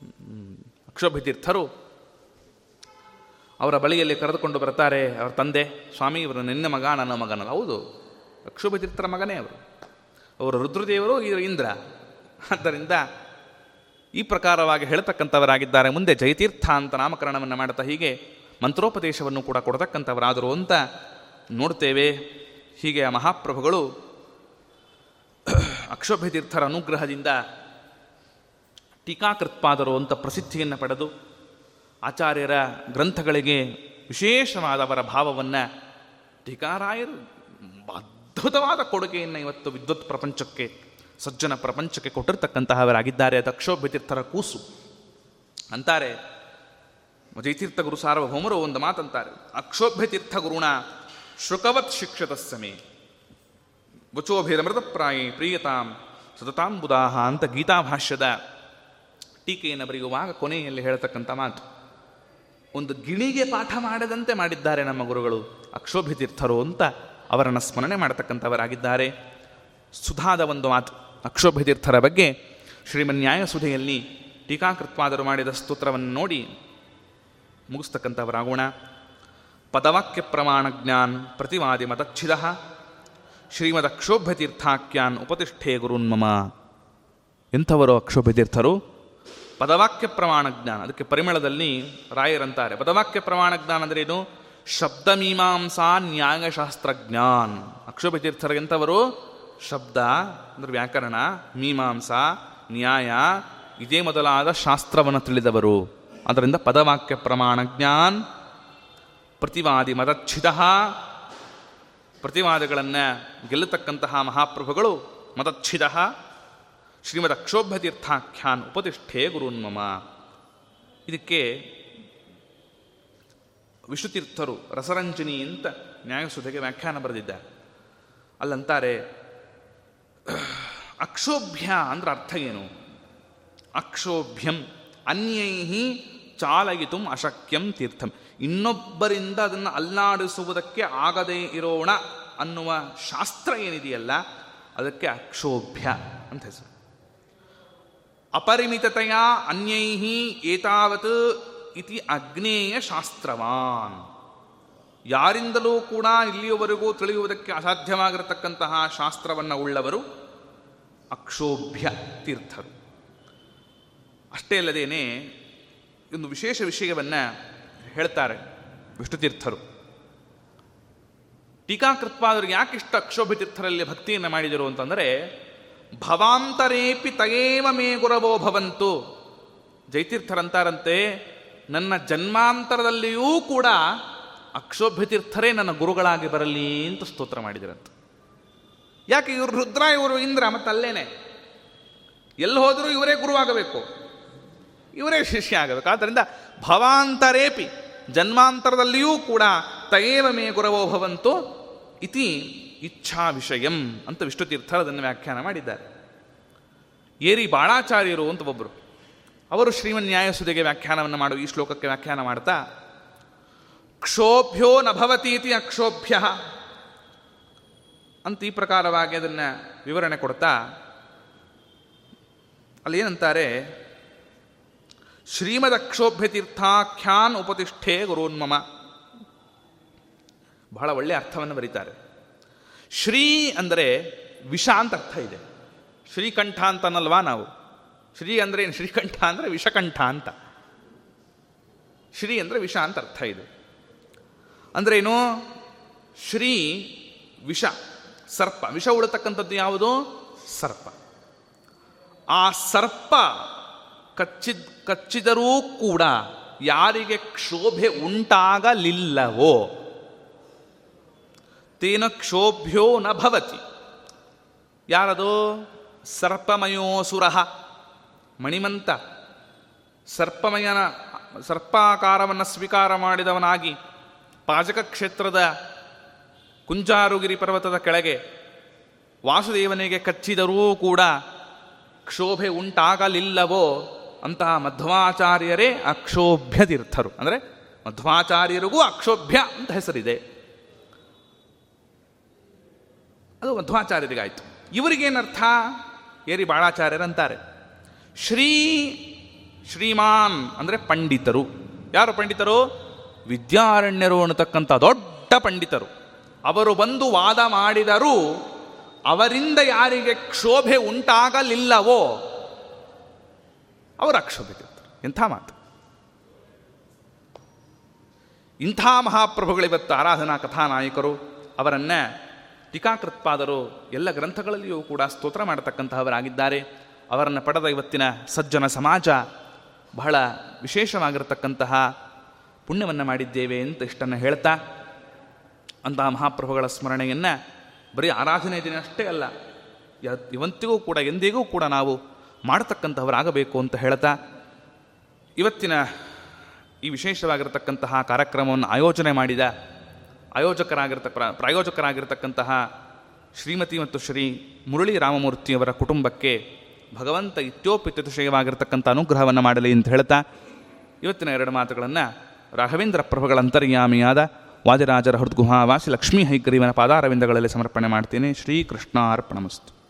ಹ್ಮ್. ಅಕ್ಷೋಭತೀರ್ಥರು ಅವರ ಬಳಿಯಲ್ಲಿ ಕರೆದುಕೊಂಡು ಬರ್ತಾರೆ, ಅವರ ತಂದೆ, ಸ್ವಾಮಿ, ಇವರು ನಿನ್ನ ಮಗ, ನನ್ನ ಮಗನಲ್ಲ. ಹೌದು ಅಕ್ಷೋಭತೀರ್ಥರ ಮಗನೇ ಅವರು. ಅವರು ರುದ್ರದೇವರು ಇವರು ಇಂದ್ರ. ಆದ್ದರಿಂದ ಈ ಪ್ರಕಾರವಾಗಿ ಹೇಳ್ತಕ್ಕಂಥವರಾಗಿದ್ದಾರೆ. ಮುಂದೆ ಜಯತೀರ್ಥ ಅಂತ ನಾಮಕರಣವನ್ನು ಮಾಡ್ತಾ ಹೀಗೆ ಮಂತ್ರೋಪದೇಶವನ್ನು ಕೂಡ ಕೊಡತಕ್ಕಂಥವರಾದರು ಅಂತ ನೋಡ್ತೇವೆ. ಹೀಗೆ ಆ ಮಹಾಪ್ರಭುಗಳು [CLEARS THROAT] ಅಕ್ಷೋಭ್ಯತೀರ್ಥರ ಅನುಗ್ರಹದಿಂದ ಟೀಕಾಕೃತ್ಪಾದರು ಅಂತ ಪ್ರಸಿದ್ಧಿಯನ್ನು ಪಡೆದು ಆಚಾರ್ಯರ ಗ್ರಂಥಗಳಿಗೆ ವಿಶೇಷವಾದವರ ಭಾವವನ್ನು ಟೀಕಾರಾಯರು ಅದ್ಭುತವಾದ ಕೊಡುಗೆಯನ್ನು ಇವತ್ತು ವಿದ್ವತ್ ಪ್ರಪಂಚಕ್ಕೆ ಸಜ್ಜನ ಪ್ರಪಂಚಕ್ಕೆ ಕೊಟ್ಟಿರ್ತಕ್ಕಂತಹವರಾಗಿದ್ದಾರೆ. ದಕ್ಷೋಭ್ಯತೀರ್ಥರ ಕೂಸು. ಅಂತಾರೆ ಜಯತೀರ್ಥ ಗುರು ಸಾರ್ವಭೌಮರು ಒಂದು ಮಾತಂತಾರೆ. ಅಕ್ಷೋಭ್ಯತೀರ್ಥ ಗುರುಣ ಶುಕವತ್ ಶಿಕ್ಷತ ಸಮೇ ವಚೋಭಿರಮೃತಪ್ರಾಯಿ ಪ್ರಿಯತಾಂ ಸತತಾಂ ಬುಧಾಹ ಅಂತ ಗೀತಾಭಾಷ್ಯದ ಟೀಕೆಯನ್ನು ಬರೆಯುವಾಗ ಕೊನೆಯಲ್ಲಿ ಹೇಳತಕ್ಕಂಥ ಮಾತು. ಒಂದು ಗಿಣಿಗೆ ಪಾಠ ಮಾಡದಂತೆ ಮಾಡಿದ್ದಾರೆ ನಮ್ಮ ಗುರುಗಳು. ಅಕ್ಷೋಭ್ಯತೀರ್ಥರು ಅಂತ ಅವರನ್ನು ಸ್ಮರಣೆ ಮಾಡತಕ್ಕಂಥವರಾಗಿದ್ದಾರೆ. ಸುಧಾದ ಒಂದು ಮಾತು. ಅಕ್ಷೋಭ್ಯತೀರ್ಥರ ಬಗ್ಗೆ ಶ್ರೀಮನ್ಯಾಯಸುಧೆಯಲ್ಲಿ ಟೀಕಾಕೃತ್ವಾದರು ಮಾಡಿದ ಸ್ತೋತ್ರವನ್ನು ನೋಡಿ ಮುಗಿಸ್ತಕ್ಕಂಥವರಾಗೋಣ. ಪದವಾಕ್ಯ ಪ್ರಮಾಣ ಜ್ಞಾನ್ ಪ್ರತಿವಾದಿ ಮತಚ್ಛಿದ ಶ್ರೀಮದ್ ಅಕ್ಷೋಭ್ಯತೀರ್ಥಾಖ್ಯಾನ್ ಉಪತಿಷ್ಠೆ ಗುರುನ್ಮಮ. ಎಂಥವರು ಅಕ್ಷೋಭ್ಯತೀರ್ಥರು? ಪದವಾಕ್ಯ ಪ್ರಮಾಣ ಜ್ಞಾನ, ಅದಕ್ಕೆ ಪರಿಮಳದಲ್ಲಿ ರಾಯರಂತಾರೆ. ಪದವಾಕ್ಯ ಪ್ರಮಾಣ ಜ್ಞಾನ ಅಂದರೆ ಏನು? ಶಬ್ದ ಮೀಮಾಂಸಾ ನ್ಯಾಯಶಾಸ್ತ್ರಜ್ಞಾನ್. ಅಕ್ಷೋಭ್ಯತೀರ್ಥರು ಎಂಥವರು? ಶಬ್ದ, ಅಂದ್ರೆ ವ್ಯಾಕರಣ, ಮೀಮಾಂಸ, ನ್ಯಾಯ, ಇದೇ ಮೊದಲಾದ ಶಾಸ್ತ್ರವನ್ನು ತಿಳಿದವರು. ಅದರಿಂದ ಪದವಾಕ್ಯ ಪ್ರಮಾಣ ಜ್ಞಾನ್, ಪ್ರತಿವಾದಿ ಮದಚ್ಛಿದ, ಪ್ರತಿವಾದಗಳನ್ನು ಗೆಲ್ಲತಕ್ಕಂತಹ ಮಹಾಪ್ರಭುಗಳು ಮದಚ್ಛಿದ ಶ್ರೀಮದ್ ಅಕ್ಷೋಭ್ಯತೀರ್ಥಾಖ್ಯಾನ್ ಉಪತಿಷ್ಠೆ ಗುರುನ್ಮಮ. ಇದಕ್ಕೆ ವಿಷ್ಣುತೀರ್ಥರು ರಸರಂಜನಿ ಅಂತ ನ್ಯಾಯಸುಧೆಗೆ ವ್ಯಾಖ್ಯಾನ ಬರೆದಿದ್ದಾರೆ. ಅಲ್ಲಂತಾರೆ ಅಕ್ಷೋಭ್ಯ ಅಂದ್ರೆ ಅರ್ಥ ಏನು? ಅಕ್ಷೋಭ್ಯಂ, ಅನ್ಯೈಹಿ ಚಾಲಯಿತು ಅಶಕ್ಯಂ ತೀರ್ಥಂ. ಇನ್ನೊಬ್ಬರಿಂದ ಅದನ್ನು ಅಲ್ಲಾಡಿಸುವುದಕ್ಕೆ ಆಗದೇ ಇರೋಣ ಅನ್ನುವ ಶಾಸ್ತ್ರ ಏನಿದೆಯಲ್ಲ, ಅದಕ್ಕೆ ಅಕ್ಷೋಭ್ಯ ಅಂತ ಹೆಸರು. ಅಪರಿಮಿತತೆಯ ಅನ್ಯೈಹಿ ಏತಾವತ್ ಇತಿ ಅಗ್ನೇಯ ಶಾಸ್ತ್ರವಾನ್. ಯಾರಿಂದಲೂ ಕೂಡ ಇಲ್ಲಿಯವರೆಗೂ ತಿಳಿಯುವುದಕ್ಕೆ ಅಸಾಧ್ಯವಾಗಿರತಕ್ಕಂತಹ ಶಾಸ್ತ್ರವನ್ನು ಉಳ್ಳವರು ಅಕ್ಷೋಭ್ಯ ತೀರ್ಥರು. ಅಷ್ಟೇ ಅಲ್ಲದೇನೆ ಒಂದು ವಿಶೇಷ ವಿಷಯವನ್ನು ಹೇಳ್ತಾರೆ ವಿಷ್ಣುತೀರ್ಥರು. ಯಾಕೆ ಯಾಕಿಷ್ಟು ಅಕ್ಷೋಭ್ಯ ತೀರ್ಥರಲ್ಲಿ ಭಕ್ತಿಯನ್ನು ಮಾಡಿದರು ಅಂತಂದರೆ, ಭವಾಂತರೇಪಿ ತಯೇವ ಮೇ ಗುರವೋ ಭವಂತು. ಜೈತೀರ್ಥರಂತಾರಂತೆ, ನನ್ನ ಜನ್ಮಾಂತರದಲ್ಲಿಯೂ ಕೂಡ ಅಕ್ಷೋಭ್ಯ ತೀರ್ಥರೇ ನನ್ನ ಗುರುಗಳಾಗಿ ಬರಲಿ ಅಂತ ಸ್ತೋತ್ರ ಮಾಡಿದರಂತೆ. ಯಾಕೆ ಇವರು ರುದ್ರ, ಇವರು ಇಂದ್ರ ಮತ್ತೆ ಅಲ್ಲೇನೆ ಎಲ್ಲಿ ಹೋದರೂ ಇವರೇ ಗುರುವಾಗಬೇಕು ಇವರೇ ಶಿಷ್ಯ ಆಗಬೇಕು. ಆದ್ದರಿಂದ ಭವಾಂತರೇಪಿ, ಜನ್ಮಾಂತರದಲ್ಲಿಯೂ ಕೂಡ ತಯೇವ ಮೇ ಗುರವೋ ಭವಂತು ಇತಿ ಇಚ್ಛಾ ವಿಷಯಂ ಅಂತ ವಿಷ್ಣುತೀರ್ಥರು ಅದನ್ನು ವ್ಯಾಖ್ಯಾನ ಮಾಡಿದ್ದಾರೆ. ಏರಿ ಬಾಳಾಚಾರ್ಯರು ಅಂತ ಒಬ್ಬರು ಅವರು ಶ್ರೀಮನ್ ನ್ಯಾಯಸುದೆಗೆ ವ್ಯಾಖ್ಯಾನವನ್ನು ಮಾಡು, ಈ ಶ್ಲೋಕಕ್ಕೆ ವ್ಯಾಖ್ಯಾನ ಮಾಡ್ತಾ ಕ್ಷೋಭ್ಯೋ ನಭವತೀತಿ ಅಕ್ಷೋಭ್ಯ. ಅಂತ ಈ ಪ್ರಕಾರವಾಗಿ ಅದನ್ನು ವಿವರಣೆ ಕೊಡ್ತಾ, ಅಲ್ಲಿ ಏನಂತಾರೆ ಶ್ರೀಮದಕ್ಷೋಭ್ಯ ತೀರ್ಥಾಖ್ಯಾನ್ ಉಪತಿಷ್ಠೆ ಗುರೋನ್ಮಮ. ಬಹಳ ಒಳ್ಳೆಯ ಅರ್ಥವನ್ನು ಬರೀತಾರೆ. ಶ್ರೀ ಅಂದರೆ ವಿಷ ಅಂತ ಅರ್ಥ ಇದೆ. ಶ್ರೀಕಂಠ ಅಂತನಲ್ವಾ ನಾವು? ಶ್ರೀ ಅಂದರೆ ಏನು? ಶ್ರೀಕಂಠ ಅಂದರೆ ವಿಷಕಂಠ ಅಂತ. ಶ್ರೀ ಅಂದರೆ ವಿಷ ಅಂತ ಅರ್ಥ ಇದೆ. ಅಂದರೆ ಏನು ಶ್ರೀ ವಿಷ, ಸರ್ಪ. ವಿಷ ಉಳತಕ್ಕಂಥದ್ದು ಯಾವುದು? ಸರ್ಪ. ಆ ಸರ್ಪ ಕಚ್ಚಿದ, ಕಚ್ಚಿದರೂ ಕೂಡ ಯಾರಿಗೆ ಕ್ಷೋಭೆ ಉಂಟಾಗಲಿಲ್ಲವೋ, ತೇನ ಕ್ಷೋಭ್ಯೋ ನ ಭವತಿ. ಯಾರದು? ಸರ್ಪಮಯೋಸುರ. ಮಣಿಮಂತ. ಸರ್ಪಮಯನ, ಸರ್ಪಾಕಾರವನ್ನು ಸ್ವೀಕಾರ ಮಾಡಿದವನಾಗಿ ಪಾಜಕ ಕ್ಷೇತ್ರದ ಕುಂಜಾರುಗಿರಿ ಪರ್ವತದ ಕೆಳಗೆ ವಾಸುದೇವನಿಗೆ ಕಚ್ಚಿದರೂ ಕೂಡ ಕ್ಷೋಭೆ ಉಂಟಾಗಲಿಲ್ಲವೋ ಅಂತಹ ಮಧ್ವಾಚಾರ್ಯರೇ ಅಕ್ಷೋಭ್ಯ ತೀರ್ಥರು ಅಂದರೆ ಮಧ್ವಾಚಾರ್ಯರಿಗೂ ಅಕ್ಷೋಭ್ಯ ಅಂತ ಹೆಸರಿದೆ. ಅದು ಮಧ್ವಾಚಾರ್ಯರಿಗಾಯಿತು. ಇವರಿಗೇನರ್ಥ? ಏರಿ ಬಾಳಾಚಾರ್ಯರಂತಾರೆ. ಶ್ರೀ ಶ್ರೀಮಾನ್ ಅಂದರೆ ಪಂಡಿತರು. ಯಾರು ಪಂಡಿತರು? ವಿದ್ಯಾರಣ್ಯರು ಅನ್ನತಕ್ಕಂಥ ದೊಡ್ಡ ಪಂಡಿತರು. ಅವರು ಬಂದು ವಾದ ಮಾಡಿದರೂ ಅವರಿಂದ ಯಾರಿಗೆ ಕ್ಷೋಭೆ ಉಂಟಾಗಲಿಲ್ಲವೋ ಅವರು ಅಕ್ಷೋಭೆಗಿರ್ತಾರೆ ಎಂಥ ಮಾತು. ಇಂಥ ಮಹಾಪ್ರಭುಗಳಿವತ್ತು ಆರಾಧನಾ ಕಥಾನಾಯಕರು, ಅವರನ್ನ ಟೀಕಾಕೃತ್ಪಾದರು, ಎಲ್ಲ ಗ್ರಂಥಗಳಲ್ಲಿಯೂ ಕೂಡ ಸ್ತೋತ್ರ ಮಾಡತಕ್ಕಂತಹವರಾಗಿದ್ದಾರೆ. ಅವರನ್ನು ಪಡೆದ ಇವತ್ತಿನ ಸಜ್ಜನ ಸಮಾಜ ಬಹಳ ವಿಶೇಷವಾಗಿರತಕ್ಕಂತಹ ಪುಣ್ಯವನ್ನು ಮಾಡಿದ್ದೇವೆ ಅಂತ ಇಷ್ಟನ್ನು ಹೇಳ್ತಾ ಅಂತಹ ಮಹಾಪ್ರಭುಗಳ ಸ್ಮರಣೆಯನ್ನು ಬರೀ ಆರಾಧನೆ ದಿನ ಅಷ್ಟೇ ಅಲ್ಲ ಇವಂತಿಗೂ ಕೂಡ, ಎಂದಿಗೂ ಕೂಡ ನಾವು ಮಾಡತಕ್ಕಂಥವರಾಗಬೇಕು ಅಂತ ಹೇಳ್ತಾ ಇವತ್ತಿನ ಈ ವಿಶೇಷವಾಗಿರತಕ್ಕಂತಹ ಕಾರ್ಯಕ್ರಮವನ್ನು ಆಯೋಜನೆ ಮಾಡಿದ ಆಯೋಜಕರಾಗಿರ್ತ ಪ್ರ- ಪ್ರಾಯೋಜಕರಾಗಿರ್ತಕ್ಕಂತಹ ಶ್ರೀಮತಿ ಮತ್ತು ಶ್ರೀ ಮುರಳಿ ರಾಮಮೂರ್ತಿಯವರ ಕುಟುಂಬಕ್ಕೆ ಭಗವಂತ ಇತ್ಯೋಪಿತ್ಯತಿಶಯವಾಗಿರ್ತಕ್ಕಂಥ ಅನುಗ್ರಹವನ್ನು ಮಾಡಲಿ ಅಂತ ಹೇಳ್ತಾ ಇವತ್ತಿನ ಎರಡು ಮಾತುಗಳನ್ನು ರಾಘವೇಂದ್ರ ಪ್ರಭುಗಳ ಅಂತರ್ಯಾಮಿಯಾದ ವಾದಿರಾಜರ ಹೃದ್ಗುಹಾವಾಸಿ ಲಕ್ಷ್ಮೀ ಹೈಗ್ರೀವನ ಪಾದಾರವಿಂದಗಳಲ್ಲಿ ಸಮರ್ಪಣೆ ಮಾಡ್ತೀನಿ. ಶ್ರೀಕೃಷ್ಣ ಅರ್ಪಣಮಸ್ತು